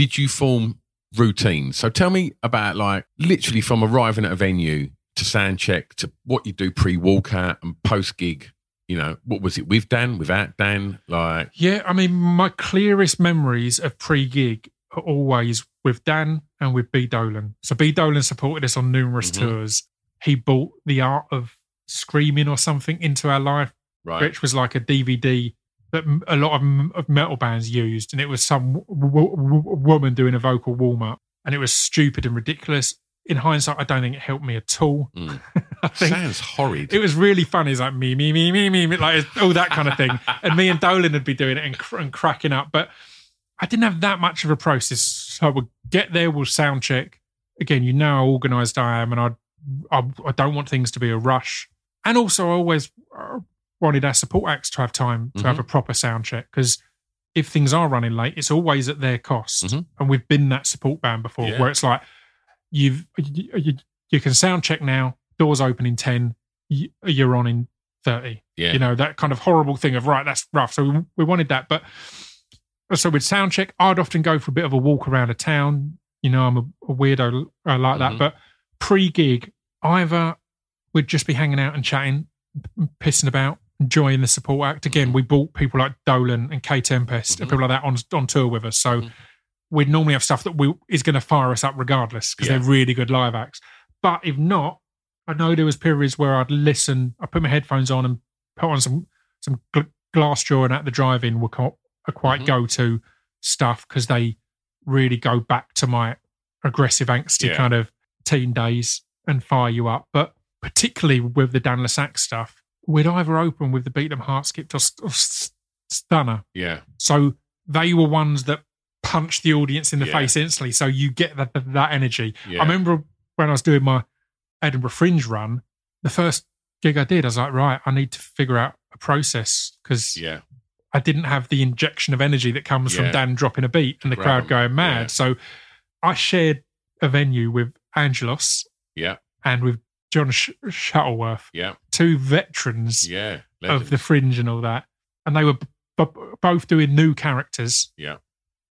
did you form routines? So tell me about like literally from arriving at a venue to sound check to what you do pre walkout and post gig. You know, what was it with Dan, without Dan? Like, Yeah, I mean, my clearest memories of pre-gig are always with Dan and with B Dolan. So B Dolan supported us on numerous Mhm. tours. He brought the art of screaming or something into our life, right? which was like a DVD that a lot of, of metal bands used, and it was some w- w- w- woman doing a vocal warm up, and it was stupid and ridiculous. In hindsight, I don't think it helped me at all. Mm. I think Sounds horrid. it was really funny. It's like me, me, me, me, me, me, like all that kind of thing. and me and Dolan would be doing it and, cr- and cracking up. But I didn't have that much of a process. So I would get there, we'll sound check. Again, you know how organised I am, and I, I, I don't want things to be a rush. And also, I always uh, wanted our support acts to have time to have a proper sound check because if things are running late, it's always at their cost. Mhm. And we've been that support band before, Yeah. where it's like you've you, you, you can sound check now, doors open in ten, you, you're on in thirty. yeah. You know that kind of horrible thing of right, that's rough. So we, we wanted that, but so with sound check, I'd often go for a bit of a walk around a town. You know, I'm a, a weirdo I like Mhm. that, but pre-gig, either we'd just be hanging out and chatting, pissing about, enjoying the support act. Again, Mhm. we brought people like Dolan and Kae Tempest and Mhm. people like that on on tour with us. So Mhm. we'd normally have stuff that we is going to fire us up regardless because Yeah. they're really good live acts. But if not, I know there was periods where I'd listen, I put my headphones on and put on some some gl- Glassjaw and at the drive-in were co- quite Mhm. go-to stuff because they really go back to my aggressive angsty Yeah. kind of teen days and fire you up. But particularly with the Dan le Sac stuff, we'd either open with the beat them Heart Skipped or, or Stunner. yeah. So they were ones that punched the audience in the Yeah. face instantly. So you get that that, that energy. Yeah. I remember when I was doing my Edinburgh Fringe run, the first gig I did, I was like, right, I need to figure out a process because Yeah. I didn't have the injection of energy that comes Yeah. from Dan dropping a beat and the Grab crowd going mad. Yeah. So I shared a venue with Angelos Yeah. and with John Sh- Shuttleworth, Yeah. two veterans Yeah. of the Fringe and all that, and they were b- b- both doing new characters. Yeah.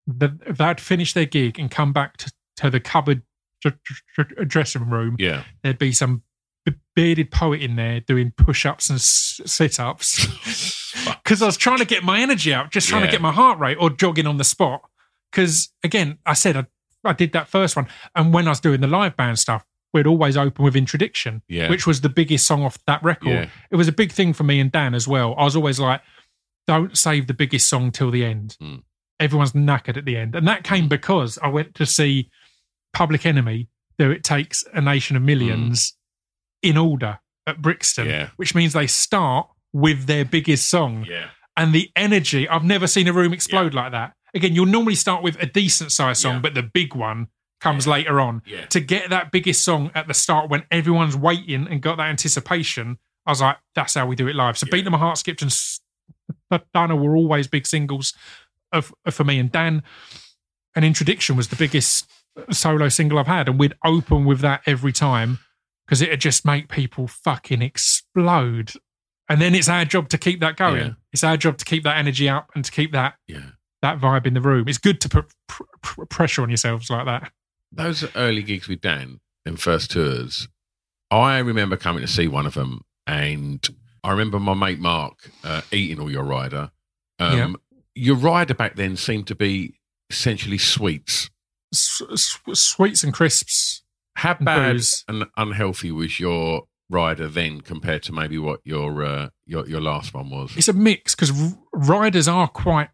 The, they'd finish their gig and come back to, to the cupboard dr- dr- dressing room. Yeah. There'd be some b- bearded poet in there doing push-ups and s- sit-ups because I was trying to get my energy out, just trying Yeah. to get my heart rate or jogging on the spot. Because again, I said I, I did that first one, and when I was doing the live band stuff, we'd always open with Introduction, Yeah. which was the biggest song off that record. Yeah. It was a big thing for me and Dan as well. I was always like, don't save the biggest song till the end. Mm. Everyone's knackered at the end. And that came because I went to see Public Enemy though It Takes a Nation of Millions in order at Brixton, Mm. Yeah. which means they start with their biggest song. Yeah. And the energy, I've never seen a room explode like that. Again, you'll normally start with a decent sized song, Yeah. but the big one comes later on. Yeah. To get that biggest song at the start when everyone's waiting and got that anticipation, I was like, that's how we do it live. So Yeah. Beat That My Heart Skipped and Dana were always big singles of, of- for me and Dan. And Introduction was the biggest solo single I've had. And we'd open with that every time because it'd just make people fucking explode. And then it's our job to keep that going. Yeah. It's our job to keep that energy up and to keep that Yeah. that vibe in the room. It's good to put pr- pr- pressure on yourselves like that. Those early gigs with Dan and first tours, I remember coming to see one of them, and I remember my mate Mark uh, eating all your rider. Um, Your rider back then seemed to be essentially sweets. S- sweets and crisps. How bad and unhealthy was your rider then compared to maybe what your uh, your your last one was? It's a mix because riders are quite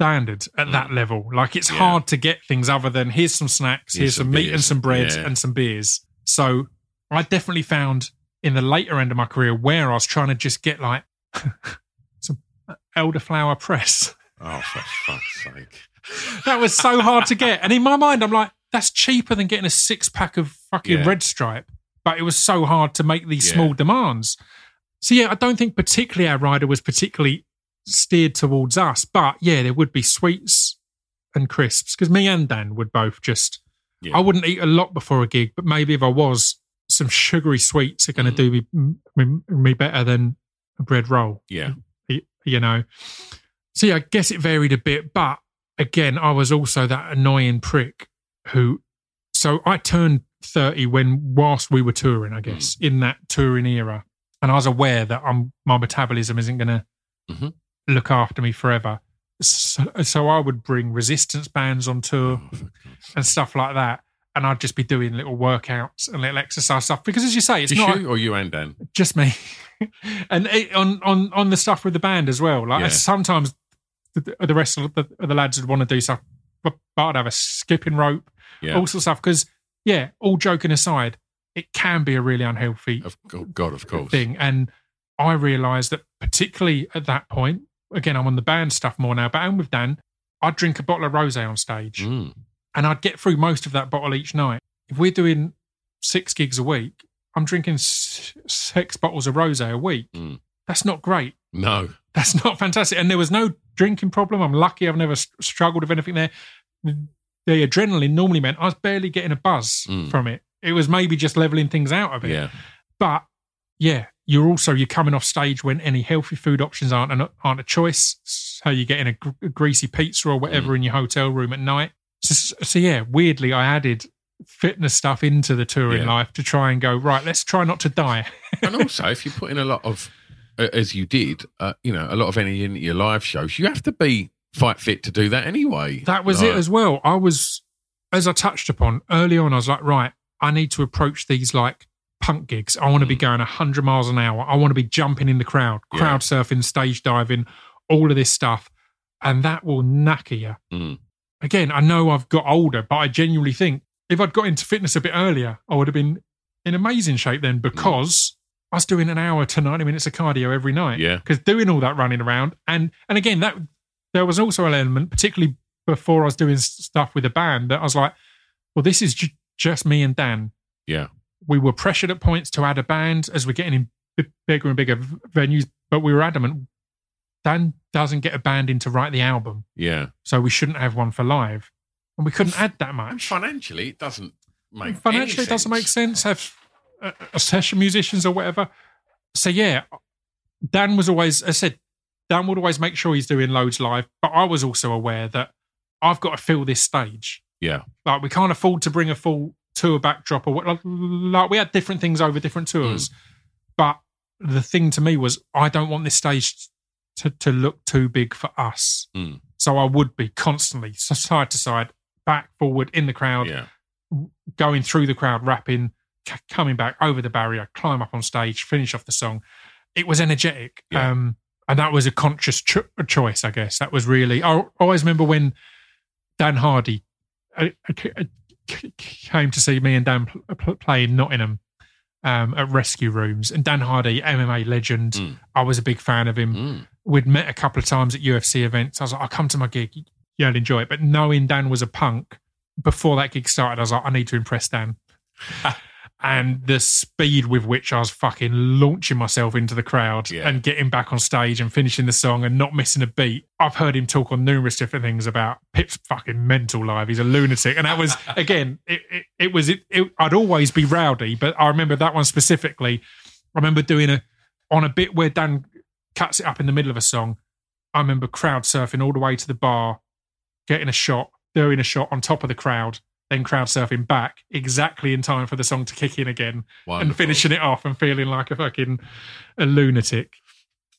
standard at that level. Like it's Mm. Yeah. hard to get things other than here's some snacks, Here's here's, some meat and some bread Yeah. and some beers. So I definitely found in the later end of my career where I was trying to just get like some elderflower press. Oh, for fuck's sake! that was so hard to get. And in my mind, I'm like, that's cheaper than getting a six pack of fucking Yeah. red stripe. But it was so hard to make these small demands. So yeah, I don't think particularly our rider was particularly steered towards us, but yeah, there would be sweets and crisps because me and Dan would both just. Yeah. I wouldn't eat a lot before a gig, but maybe if I was, some sugary sweets are going to do me, me me better than a bread roll. Yeah. you know. So yeah, I guess it varied a bit, but again, I was also that annoying prick who. So I turned thirty when whilst we were touring, I guess, in that touring era, and I was aware that I'm, my metabolism isn't going to Mhm. Look after me forever. So, so I would bring resistance bands on tour oh, and stuff like that. And I'd just be doing little workouts and little exercise stuff because, as you say, it's Just not you or you and Dan? just me. and it, on on on the stuff with the band as well. Like Yeah. sometimes the, the rest of the, the lads would want to do stuff, but, but I'd have a skipping rope, Yeah. all sorts of stuff. Because yeah, all joking aside, it can be a really unhealthy Of oh God, of course. thing. And I realised that particularly at that point, again, I'm on the band stuff more now, but and with Dan, I'd drink a bottle of rosé on stage Mm. and I'd get through most of that bottle each night. If we're doing six gigs a week, I'm drinking six bottles of rosé a week. Mm. That's not great. No. That's not fantastic. And there was no drinking problem. I'm lucky I've never struggled with anything there. The adrenaline normally meant I was barely getting a buzz Mm. from it. It was maybe just leveling things out a bit. Yeah. But yeah, you're also you're coming off stage when any healthy food options aren't an, aren't a choice. So you're getting a, gr- a greasy pizza or whatever in your hotel room at night. So, so yeah, weirdly, I added fitness stuff into the touring Yeah. life to try and go right. Let's try not to die. and also, if you put in a lot of, as you did, uh, you know, a lot of energy into your live shows, you have to be fight fit to do that anyway. That was it as well. I was, as I touched upon early on, I was like, right, I need to approach these like punk gigs. I want to be going 100 miles an hour. I want to be jumping in the crowd, Yeah. crowd surfing, stage diving, all of this stuff. And that will knacker you. Mm. Again, I know I've got older, but I genuinely think if I'd got into fitness a bit earlier, I would have been in amazing shape then because I was doing an hour to 90 minutes of cardio every night. Yeah. Because doing all that running around. And, and again, that there was also an element, particularly before I was doing stuff with a band, that I was like, well, this is ju- just me and Dan. Yeah. We were pressured at points to add a band as we're getting in bigger and bigger venues, but we were adamant Dan doesn't get a band in to write the album, Yeah. so we shouldn't have one for live. And we couldn't add that And much. financially, it doesn't make Financially, any it doesn't make sense. Have uh, uh, session musicians or whatever. So yeah, Dan was always. I said Dan would always make sure he's doing loads live, but I was also aware that I've got to fill this stage. Yeah. Like we can't afford to bring a full tour backdrop or what. Like, we had different things over different tours, but the thing to me was I don't want this stage to to look too big for us. Mm. So I would be constantly side to side, back forward in the crowd Yeah. going through the crowd, rapping, c- coming back over the barrier, climb up on stage, finish off the song. It was energetic. Yeah. Um, and that was a conscious cho- choice, I guess. That was really, I always remember when Dan Hardy came to see me and Dan pl- pl- play in Nottingham um, at Rescue Rooms. And Dan Hardy, MMA legend, Mm. I was a big fan of him Mm. we'd met a couple of times at UFC events. I was like, I'll come to my gig. You'll enjoy it. But knowing Dan was a punk, before that gig started, I was like, I need to impress Dan. and the speed with which I was fucking launching myself into the crowd Yeah. and getting back on stage and finishing the song and not missing a beat. I've heard him talk on numerous different things about Pip's fucking mental life. He's a lunatic. And that was, again, it, it, it was, it, it, I'd always be rowdy, but I remember that one specifically. I remember doing a, on a bit where Dan cuts it up in the middle of a song. I remember crowd surfing all the way to the bar, getting a shot, doing a shot on top of the crowd, then crowd surfing back exactly in time for the song to kick in again and finishing it off and feeling like a fucking a lunatic.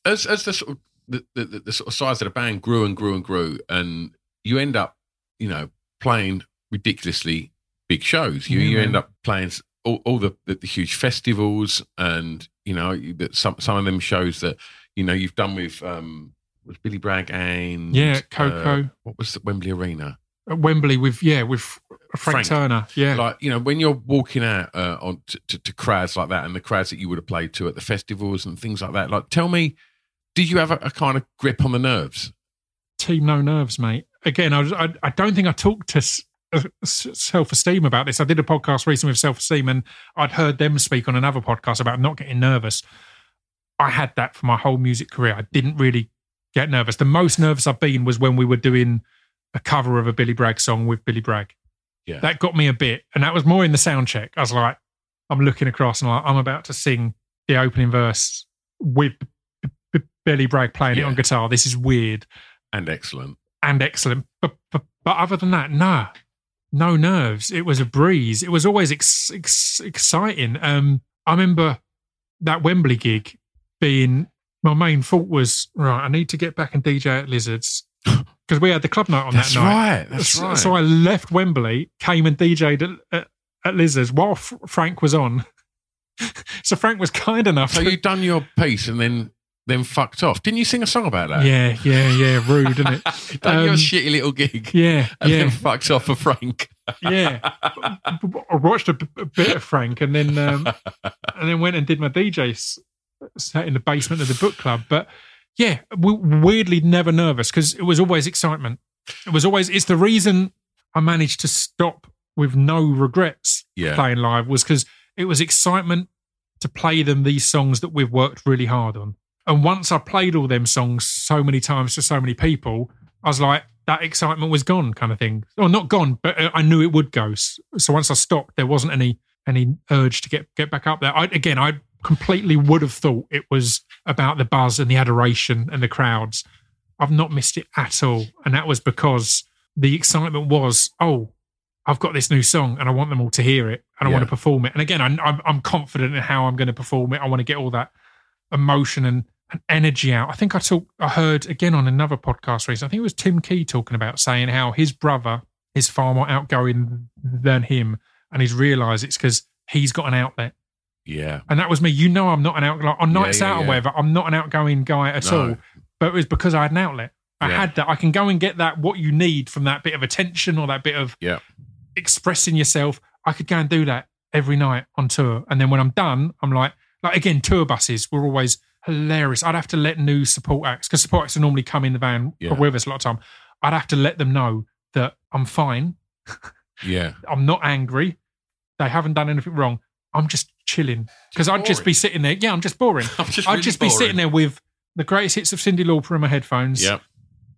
as as the sort of the, the, the, sort of size of the band grew and grew and grew, and you end up, you know, playing ridiculously big shows. You Yeah, you end up playing all, all the, the the huge festivals, and you know that some some of them shows that you know you've done with um was Billy Bragg and Yeah, uh, Coco. what was the Wembley Arena? At Wembley with yeah with Frank. Frank, Turner. Yeah, Like you know when you're walking out uh, on to, to, to crowds like that, and the crowds that you would have played to at the festivals and things like that. Like, tell me, did you have a, a kind of grip on the nerves? team no nerves, mate. Again, I, was, I, I don't think I talked to s- uh, s- Self Esteem about this. I did a podcast recently with Self Esteem, and I'd heard them speak on another podcast about not getting nervous. I had that for my whole music career. I didn't really get nervous. The most nervous I've been was when we were doing a cover of a Billy Bragg song with Billy Bragg. Yeah. That got me a bit, and that was more in the sound check. I was like, I'm looking across and I'm, like, I'm about to sing the opening verse with B- B- Billy Bragg playing it on guitar. This is weird and excellent. and excellent. But, but but other than that, nah, no nerves. It was a breeze. It was always ex- ex- exciting. Um, I remember that Wembley gig being my main thought was right. I need to get back and DJ at Lizards because we had the club night on That's that night. right. That's so, right. So I left Wembley, came and DJ'd at, at, at Lizards while F- Frank was on. so Frank was kind enough. so to- you done your piece and then then fucked off. Didn't you sing a song about that? yeah, yeah, yeah. Rude, isn't it? Done your Um, shitty little gig. Yeah, And yeah. then fucked off for Frank. yeah. I watched a, b- a bit of Frank and then um, and then went and did my DJ set in the basement of the book club. But yeah, weirdly never nervous because it was always excitement. It was always it's the reason I managed to stop with no regrets Yeah. playing live was because it was excitement to play them these songs that we've worked really hard on. And once I played all them songs so many times to so many people, I was like, that excitement was gone, kind of thing. Or not gone, but uh, I knew it would go. So once I stopped, there wasn't any any urge to get get back up there. I, again, I completely would have thought it was about the buzz and the adoration and the crowds. I've not missed it at all, and that was because the excitement was, oh, I've got this new song and I want them all to hear it and I want to perform it. And again, I'm, I'm confident in how I'm going to perform it. I want to get all that emotion and, and energy out. I think I talk, I heard again on another podcast recently. I think it was Tim Key talking about saying how his brother is far more outgoing than him, and he's realised it's because he's got an outlet. Yeah. And that was me. You know, I'm not an outlet on nights yeah, out or whatever. I'm not an outgoing guy at No. all. But it was because I had an outlet. I Yeah. had that. I can go and get that what you need from that bit of attention or that bit of Yeah. expressing yourself. I could go and do that every night on tour. And then when I'm done, I'm like, like again, tour buses were always hilarious. I'd have to let new support acts because support acts normally come in the van Yeah. with us a lot of time. I'd have to let them know that I'm fine. Yeah. I'm not angry. They haven't done anything wrong. I'm just chilling because I'd just be sitting there. Yeah, I'm just boring. I'm just I'd really just be boring. sitting there with the greatest hits of Cyndi Lauper in my headphones, Yeah.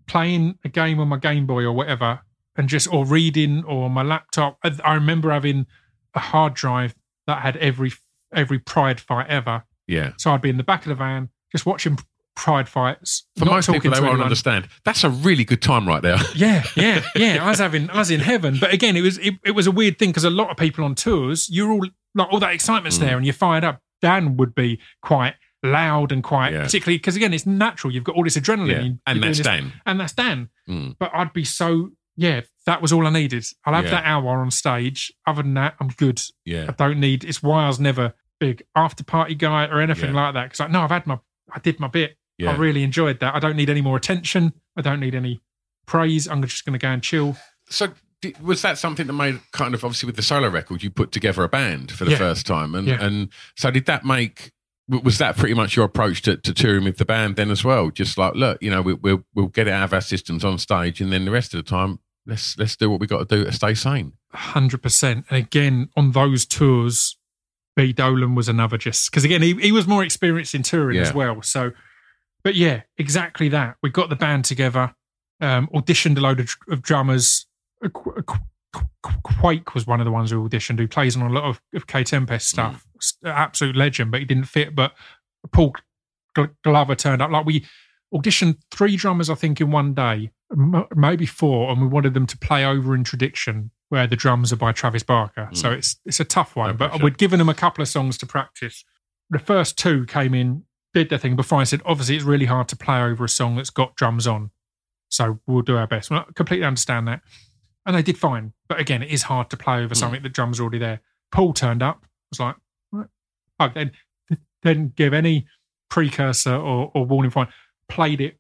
playing a game on my Game Boy or whatever, and just or reading or my laptop. I, I remember having a hard drive that had every every Pride fight ever. Yeah. So I'd be in the back of the van just watching Pride fights. For not most people, they to won't anyone. understand. That's a really good time right there. Yeah, yeah, yeah. I was having, I was in heaven. But again, it was, it, it was a weird thing because a lot of people on tours, you're all like, all that excitement's Mm. there and you're fired up. Dan would be quite loud and quite, Yeah. particularly because again, it's natural. You've got all this adrenaline, Yeah. you- And that's this- Dan. and that's Dan. Mm. But I'd be so, yeah, that was all I needed. I'll have Yeah. that hour on stage. Other than that, I'm good. Yeah. I don't need. It's why I was never big after party guy or anything Yeah. like that. Because like, no, I've had my, I did my bit. Yeah. I really enjoyed that. I don't need any more attention. I don't need any praise. I'm just going to go and chill. So did, was that something that made kind of obviously with the solo record you put together a band for the Yeah. first time, and Yeah. and so did that make was that pretty much your approach to, to touring with the band then as well? Just like look, you know, we, we'll we'll get it out of our systems on stage, and then the rest of the time let's let's do what we got to do to stay sane. Hundred percent. And again, on those tours, B Dolan was another just because again he, he was more experienced in touring as well. So, but yeah, exactly that. We got the band together, um, auditioned a load of, of drummers. Uh, uh Qu- Quake was one of the ones who auditioned, who plays on a lot of, of Kae Tempest stuff. S- uh, Absolute legend, but he didn't fit. But Paul Glover turned up. Like we auditioned three drummers, I think, in one day, m- maybe four, and we wanted them to play over Introduction, where the drums are by Travis Barker. So it's it's a tough one. No but we'd given them a couple of songs to practice. The first two came in, did their thing before I said, obviously, it's really hard to play over a song that's got drums on. So we'll do our best. Well, I completely understand that. And they did fine. But again, it is hard to play over something that drums are already there. Paul turned up, was like, right. I then didn't give any precursor or, or warning for it. Played it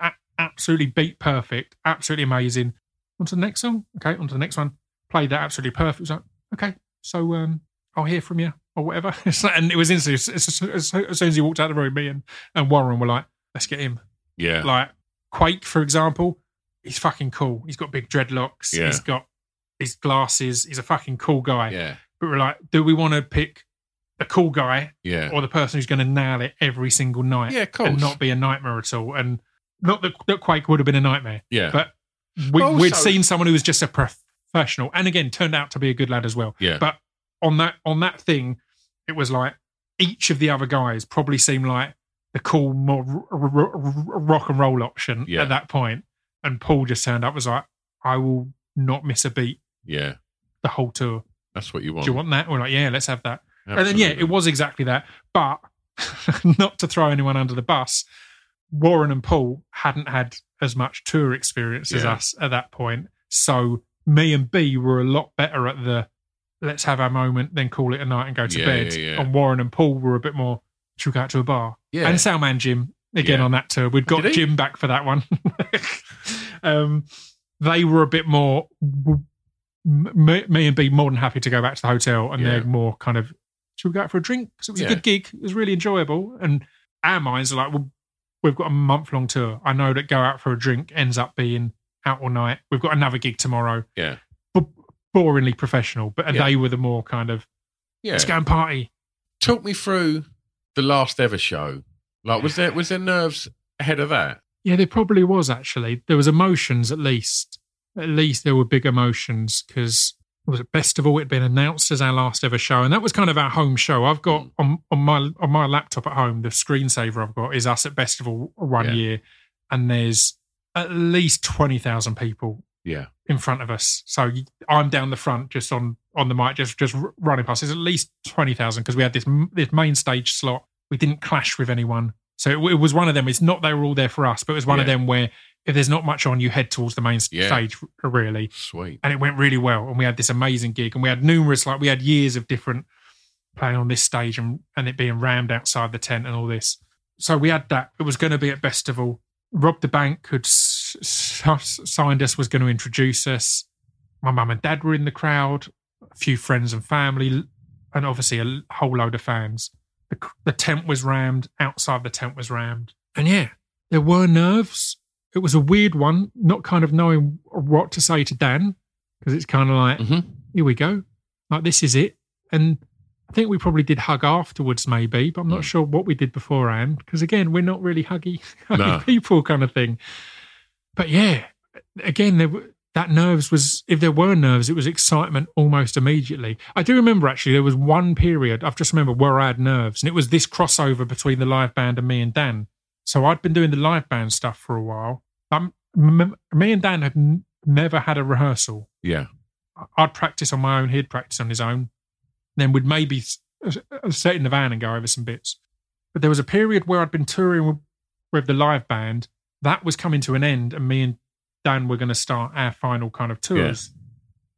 a- absolutely beat perfect, absolutely amazing. On to the next song. Okay, on to the next one. Played that absolutely perfect. It was like, okay, so um, I'll hear from you or whatever. And it was instantly, as, as, as, as soon as he walked out of the room, me and, and Warren were like, let's get him. Yeah, Like Quake, for example, he's fucking cool. He's got big dreadlocks. Yeah. He's got his glasses. He's a fucking cool guy. yeah, But we're like, do we want to pick the cool guy Yeah. or the person who's going to nail it every single night Yeah, of course. and not be a nightmare at all. And not that, that Quake would have been a nightmare, Yeah. but we, Also- we'd seen someone who was just a professional, and again turned out to be a good lad as well. Yeah. But on that on that thing, it was like each of the other guys probably seemed like the cool, more r- r- r- rock and roll option Yeah. at that point. And Paul just turned up was like, I will not miss a beat yeah. the whole tour. That's what you want. Do you want that? We're like, yeah, let's have that. And then yeah, it was exactly that. But not to throw anyone under the bus, Warren and Paul hadn't had as much tour experience as Yeah. us at that point. So me and B were a lot better at the let's have our moment, then call it a night and go to Yeah, bed. yeah. And Warren and Paul were a bit more should we go out to a bar? Yeah. And Salman Jim again on that tour. We'd got Jim back for that one. um, they were a bit more. Me, me and B more than happy to go back to the hotel, and Yeah. they're more kind of should we go out for a drink? Because it was Yeah. a good gig. It was really enjoyable. And our minds are like, well, we've got a month long tour. I know that go out for a drink ends up being out all night. We've got another gig tomorrow. Yeah. B- boringly professional, but Yeah. they were the more kind of Yeah. let's go and party. Talk me through the last ever show. Like, was there was there nerves ahead of that? Yeah, there probably was actually. There was emotions at least. At least there were big emotions because it was at Bestival. It'd been announced as our last ever show, and that was kind of our home show. I've got mm. on, on my on my laptop at home the screensaver I've got is us at Bestival one Yeah. year, and there's at least twenty thousand people Yeah. in front of us. So I'm down the front, just on on the mic, just just running past. There's at least twenty thousand because we had this this main stage slot. We didn't clash with anyone, so it, it was one of them. It's not they were all there for us, but it was one of them where if there's not much on, you head towards the main Yeah. stage really. Sweet. And it went really well, and we had this amazing gig, and we had numerous like we had years of different playing on this stage and and it being rammed outside the tent and all this. So we had that. It was going to be at Bestival. Rob da Bank had s- s- signed us, was going to introduce us. My mum and dad were in the crowd, a few friends and family, and obviously a whole load of fans. The, the tent was rammed, outside the tent was rammed. And yeah, there were nerves. It was a weird one, not kind of knowing what to say to Dan, because it's kind of like, Mhm. here we go. Like, this is it. And I think we probably did hug afterwards, maybe, but I'm not Mm. sure what we did beforehand, because again, we're not really huggy, huggy No. people kind of thing. But yeah, again, there were, that nerves was, if there were nerves, it was excitement almost immediately. I do remember actually, there was one period, I've just remembered where I had nerves, and it was this crossover between the live band and me and Dan. So I'd been doing the live band stuff for a while. Um, m- me and Dan had n- never had a rehearsal. Yeah. I'd practice on my own, he'd practice on his own. Then we'd maybe s- s- sit in the van and go over some bits. But there was a period where I'd been touring with, with the live band. That was coming to an end, and me and Dan were going to start our final kind of tours.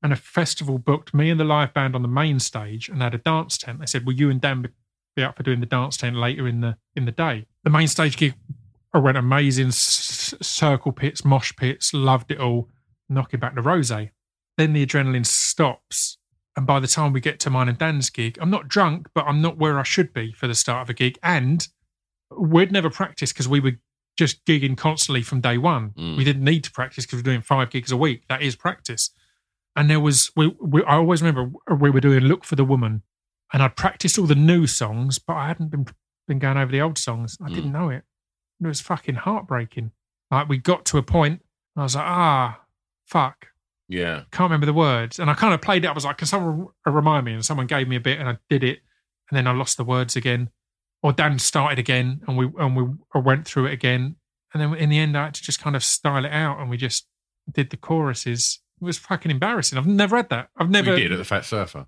And a festival booked me and the live band on the main stage and had a dance tent. They said, "Will you and Dan be- up for doing the dance tent later in the in the day?" The main stage gig went amazing. S- circle pits, mosh pits, loved it all. Knocking back the rose. Then the adrenaline stops. And by the time we get to mine and Dan's gig, I'm not drunk, but I'm not where I should be for the start of a gig. And we'd never practiced because we were just gigging constantly from day one. Mm. We didn't need to practice because we're doing five gigs a week. That is practice. And there was, we, we, I always remember we were doing Look for the Woman. And I'd practiced all the new songs, but I hadn't been, been going over the old songs. I Mm. didn't know it. It was fucking heartbreaking. Like we got to a point, and I was like, ah, fuck Yeah. can't remember the words. And I kind of played it. I was like, can someone remind me? And someone gave me a bit and I did it. And then I lost the words again. Or Dan started again and we and we went through it again. And then in the end, I had to just kind of style it out and we just did the choruses. It was fucking embarrassing. I've never had that. I've never. We did at the Fat Surfer.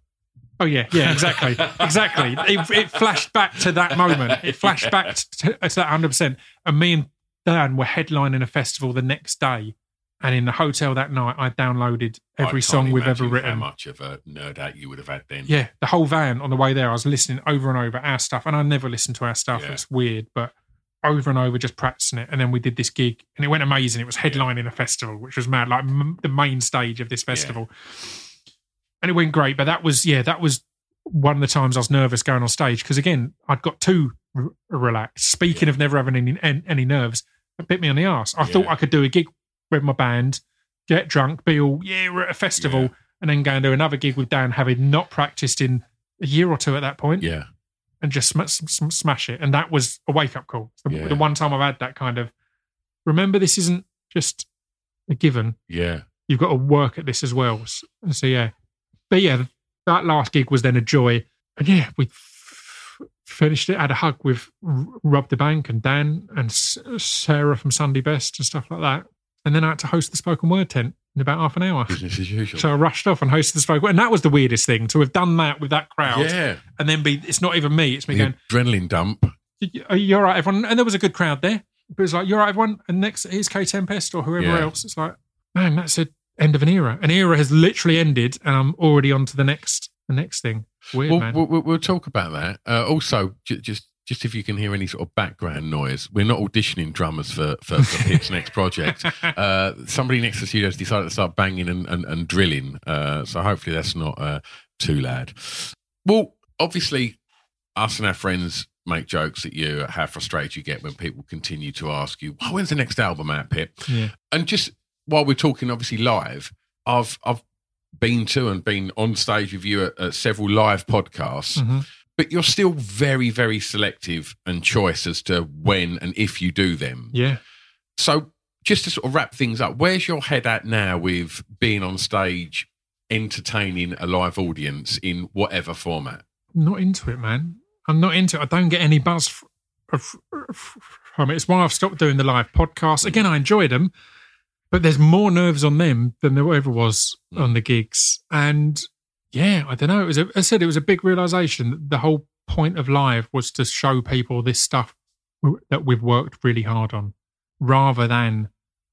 Oh yeah, yeah, exactly, exactly. It, it flashed back to that moment. It flashed back to, to that hundred percent. And me and Dan were headlining a festival the next day, and in the hotel that night, I downloaded every can't song we've ever written. How much of a nerd out you would have had then? Yeah, the whole van on the way there, I was listening over and over our stuff, and I never listened to our stuff. Yeah. It's weird, but over and over, just practicing it. And then we did this gig, and it went amazing. It was headlining a festival, which was mad, like m- the main stage of this festival. And it went great, but that was yeah, that was one of the times I was nervous going on stage because again, I'd got too r- relaxed. Speaking of never having any any, any nerves, it bit me on the ass. I thought I could do a gig with my band, get drunk, be all yeah, we're at a festival, Yeah. and then go and do another gig with Dan, having not practiced in a year or two at that point. Yeah. and just sm- sm- smash it. And that was a wake up call. The, Yeah. the one time I've had that kind of remember, this isn't just a given. Yeah. You've got to work at this as well. S- So yeah, but yeah, that last gig was then a joy. And yeah, we f- finished it. Had a hug with R- Rob da Bank and Dan and S- Sarah from Sunday Best and stuff like that. And then I had to host the spoken word tent in about half an hour. Business as usual. So I rushed off and hosted the spoken word. And that was the weirdest thing to have done that with that crowd. yeah. And then be, it's not even me, it's me The going, adrenaline dump. "Y- Are you all right, everyone? And there was a good crowd there. But it's like, You're right, everyone? And next, here's Kae Tempest or whoever Yeah. else. It's like, man, that's the end of an era. An era has literally ended, and I'm already on to the next the next thing. Weird, We'll, man. we'll, we'll- we'll talk about that. Uh, also, j- just just if you can hear any sort of background noise, we're not auditioning drummers for for, for Pip's next project. Uh, somebody next to the studio has decided to start banging and, and, and drilling. Uh, so hopefully that's not uh, too loud. Well, obviously, us and our friends make jokes at you at how frustrated you get when people continue to ask you, oh, "When's the next album out, Pip?" yeah. and just while we're talking obviously live i've i've been to and been on stage with you at, at several live podcasts Mhm. But you're still very very selective and choice as to when and if you do them Yeah. so just to sort of wrap things up where's your head at now with being on stage entertaining a live audience in whatever format I'm not into it, man. I'm not into it. I don't get any buzz f- uh, f- uh, from it. It's why I've stopped doing the live podcasts. Again, I enjoy them, but there's more nerves on them than there ever was hmm. on the gigs. And yeah, I don't know. It was, a, I said, it was a big realization. The whole point of live was to show people this stuff that we've worked really hard on rather than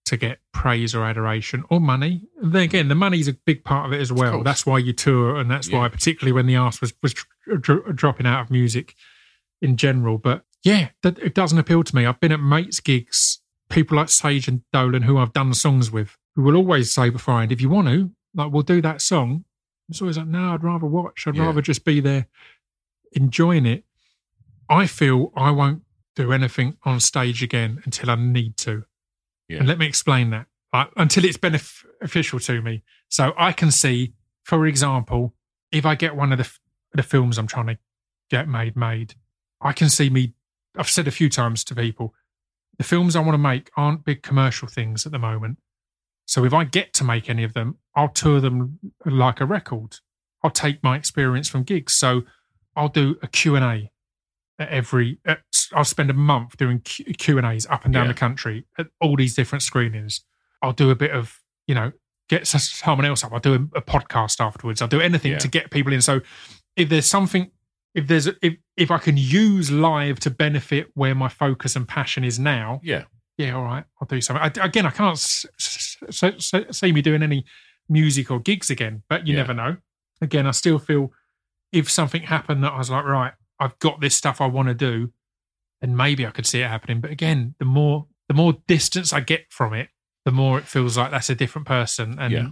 to get praise or adoration or money. And then again, the money's a big part of it as well. That's why you tour, and that's Yeah. why, particularly when the arse was was dr- dr- dropping out of music in general. But yeah, that, it doesn't appeal to me. I've been at mates' gigs, people like Sage and Dolan, who I've done songs with, who will always say beforehand, if you want to, like, we'll do that song. It's always like, no, I'd rather watch. I'd Yeah. rather just be there enjoying it. I feel I won't do anything on stage again until I need to. Yeah. And let me explain that. Like, until it's beneficial to me. So I can see, for example, if I get one of the, the films I'm trying to get made made, I can see me. I've said a few times to people, the films I want to make aren't big commercial things at the moment. So if I get to make any of them, I'll tour them like a record. I'll take my experience from gigs. So I'll do a Q&A at every at, I'll spend a month doing Q- Q&As up and down Yeah. the country at all these different screenings. I'll do a bit of, you know, get someone else up. I'll do a, a podcast afterwards. I'll do anything Yeah. to get people in. So if there's something if there's if if I can use live to benefit where my focus and passion is now, yeah yeah, all right, I'll do something. I, again, I can't s- s- s- s- see me doing any music or gigs again, but you Yeah. never know. Again, I still feel if something happened that I was like, right, I've got this stuff I want to do, then maybe I could see it happening. But again, the more the more distance I get from it, the more it feels like that's a different person, and Yeah.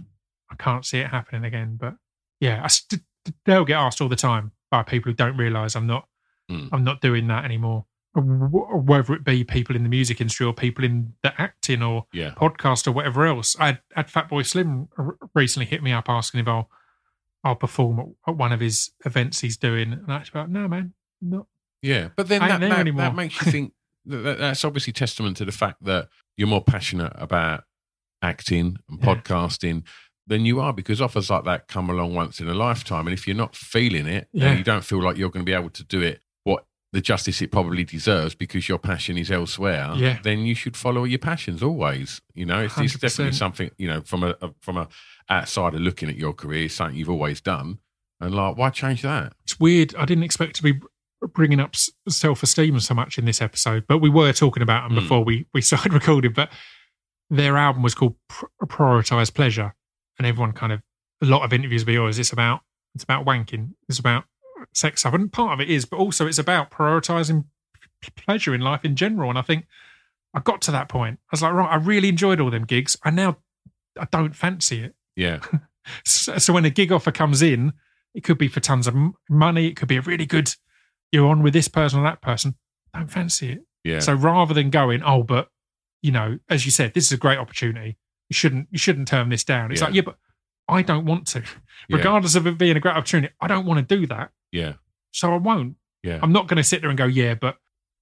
I can't see it happening again. But yeah, I st- they'll get asked all the time by people who don't realise I'm not Mm. I'm not doing that anymore. Wh- Whether it be people in the music industry or people in the acting or yeah podcast or whatever else. I had, had Fatboy Slim recently hit me up asking if I'll I'll perform at, one of his events he's doing, and I was like, no, man, not. Yeah, but then that, that, that makes you think that, that that's obviously testament to the fact that you're more passionate about acting and Yeah. podcasting than you are because offers like that come along once in a lifetime. And if you're not feeling it, Yeah. and you don't feel like you're going to be able to do it the justice it probably deserves because your passion is elsewhere, Yeah. then you should follow your passions always. You know, it's, it's definitely something, you know, from a, a from a outsider looking at your career, something you've always done. And like, why change that? It's weird. I didn't expect to be bringing up Self Esteem so much in this episode, but we were talking about them Mm. before we we started recording. But their album was called Pr- Prioritize Pleasure, and everyone kind of a lot of interviews be, oh, is this about it's about wanking? It's about sex stuff, and part of it is, but also it's about prioritizing pleasure in life in general. And I think I got to that point. I was like, right, I really enjoyed all them gigs. I now I don't fancy it. Yeah. So, so when a gig offer comes in, it could be for tons of money. It could be a really good. You're on with this person or that person. Don't fancy it. Yeah. So rather than going, oh, but you know, as you said, this is a great opportunity. You shouldn't. You shouldn't turn this down. It's Yeah. like, yeah, but I don't want to. Yeah. Regardless of it being a great opportunity, I don't want to do that. Yeah. So I won't. Yeah. I'm not going to sit there and go, yeah, but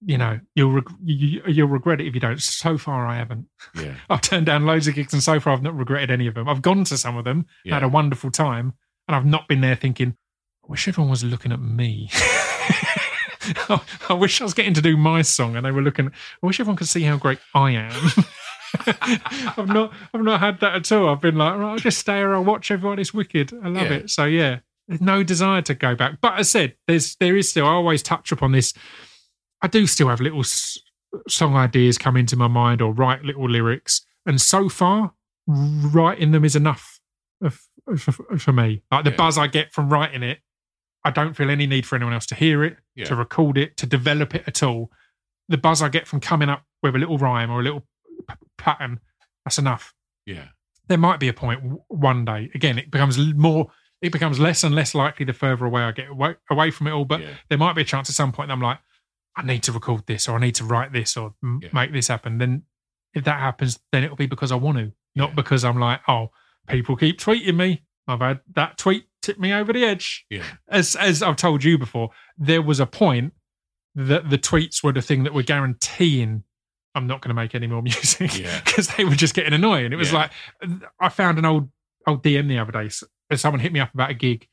you know, you'll reg- you, you'll regret it if you don't. So far, I haven't. Yeah. I've turned down loads of gigs, and so far, I've not regretted any of them. I've gone to some of them, Yeah. had a wonderful time, and I've not been there thinking, I wish everyone was looking at me. I wish I was getting to do my song, and they were looking. I wish everyone could see how great I am. I've not, I've not had that at all. I've been like, right, I'll just stay here. I'll watch everyone. It's wicked. I love Yeah. it. So yeah, there's no desire to go back. But as I said, there's, there is still. I always touch upon this. I do still have little s- song ideas come into my mind or write little lyrics, and so far, writing them is enough for, me. Like the Yeah. buzz I get from writing it, I don't feel any need for anyone else to hear it, Yeah. to record it, to develop it at all. The buzz I get from coming up with a little rhyme or a little p- pattern, that's enough. Yeah. There might be a one day. Again, it becomes more. It becomes less and less likely the further away I get away, away from it all. But Yeah. there might be a chance at some point I'm like, I need to record this or I need to write this or Yeah. make this happen. Then if that happens, then it'll be because I want to, not Yeah. because I'm like, oh, people keep tweeting me. I've had that tweet tip me over the edge. Yeah. As as I've told you before, there was a point that the tweets were the thing that were guaranteeing I'm not going to make any more music Yeah. because they were just getting annoying. It was Yeah. like I found an old old DM the other day. Someone hit me up about a gig.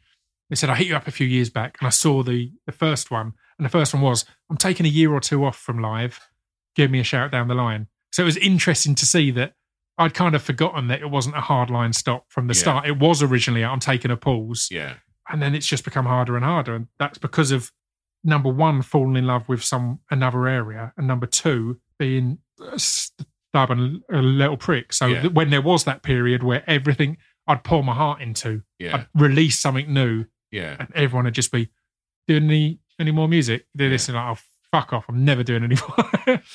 They said I hit you up a few years back, and I saw the the first one. And the first one was I'm taking a year or two off from live. Give me a shout down the line. So it was interesting to see that I'd kind of forgotten that it wasn't a hard line stop from the Yeah. start. It was originally I'm taking a pause Yeah. and then it's just become harder and harder and that's because of number one falling in love with some another area and number two being a stubborn a little prick so Yeah. when there was that period where everything i'd pour my heart into Yeah. i'd release something new Yeah. and everyone would just be doing any any more music do this and like oh fuck off i'm never doing any more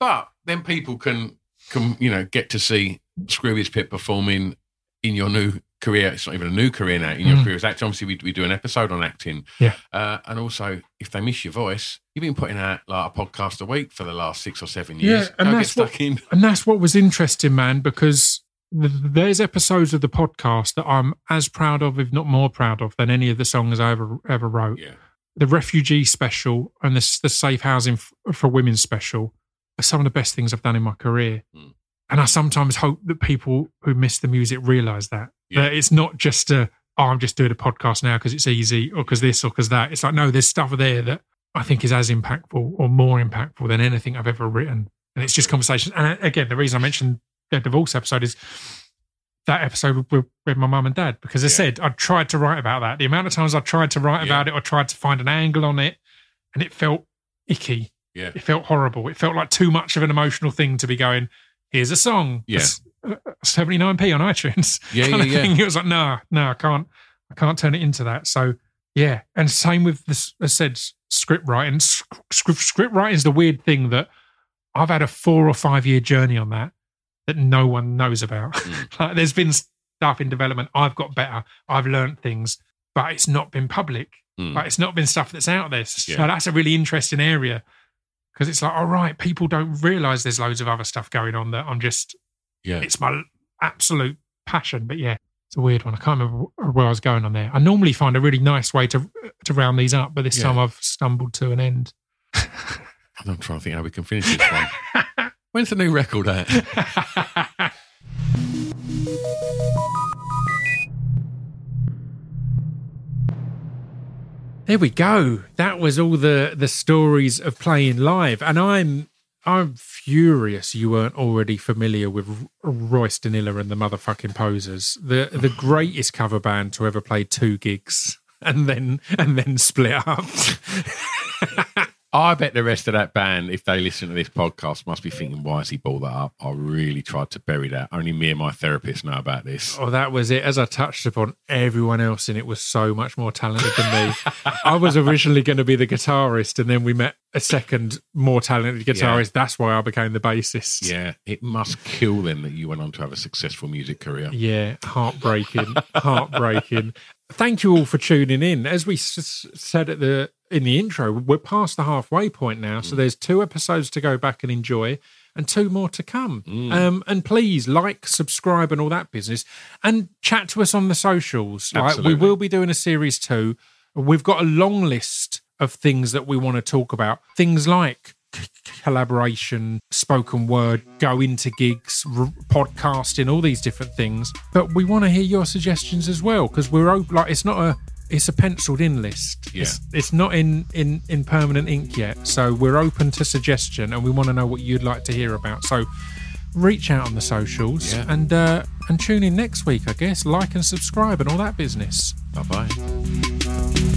But then people can can you know get to see Scroobius Pip performing in your new career. It's not even a new career now. In your Mm. career as actor, obviously we, we do an episode on acting. Yeah. Uh, and also, if they miss your voice, you've been putting out like a podcast a week for the last six or seven years. Yeah, and Go that's what- in. And that's what was interesting, man, because there's episodes of the podcast that I'm as proud of, if not more proud of, than any of the songs I ever ever wrote. Yeah. The refugee special and the, the safe housing for women special are some of the best things I've done in my career. Mm. And I sometimes hope that people who miss the music realize that Yeah. that it's not just a oh I'm just doing a podcast now because it's easy or because this or because that. It's like no, there's stuff there that I think is as impactful or more impactful than anything I've ever written. And it's just conversation. And uh, again, the reason I mentioned the divorce episode is that episode with, with my mum and dad because I Yeah. said I tried to write about that. The amount of times I tried to write Yeah. about it or tried to find an angle on it, and it felt icky. Yeah. It felt horrible. It felt like too much of an emotional thing to be going. Here's a song. Yeah. Uh, Seventy nine p on iTunes. Yeah, kind yeah, of yeah. thing. It was like no, no, I can't. I can't turn it into that. So yeah, and same with this. I said script writing. Script, script writing is the weird thing that I've had a four or five year journey on that that no one knows about. Mm. like, there's been stuff in development. I've got better. I've learned things, but it's not been public. Mm. Like it's not been stuff that's out there. So Yeah. that's a really interesting area because it's like, all right, people don't realize there's loads of other stuff going on that I'm just. Yeah. It's my absolute passion. But yeah, it's a weird one. I can't remember where I was going on there. I normally find a really nice way to to round these up, but this Yeah. time I've stumbled to an end. I'm trying to think how we can finish this one. When's the new record out? There we go. That was all the the stories of playing live, and I'm I'm furious you weren't already familiar with Royston Iller and the motherfucking Posers, the the greatest cover band to ever play two gigs and then and then split up. I bet the rest of that band, if they listen to this podcast, must be thinking, why has he brought that up? I really tried to bury that. Only me and my therapist know about this. oh, that was it. As I touched upon, everyone else in it was so much more talented than me. I was originally going to be the guitarist, and then we met a second more talented guitarist. That's why I became the bassist. Yeah, it must kill them that you went on to have a successful music career. Yeah, heartbreaking, heartbreaking. Thank you all for tuning in. As we s- said at the in the intro, we're past the halfway point now, so there's two episodes to go back and enjoy, and two more to come. Um, and please like, subscribe, and all that business, and chat to us on the socials. Like, we will be doing a series two. We've got a long list of things that we want to talk about. Things like collaboration, spoken word, go into gigs, r- podcasting, all these different things. But we want to hear your suggestions as well because we're open. Like it's not a it's a penciled in list. Yeah. It's, it's not in, in in permanent ink yet. So we're open to suggestion and we want to know what you'd like to hear about. So reach out on the socials Yeah. and uh, and tune in next week. I guess like and subscribe and all that business. Bye bye.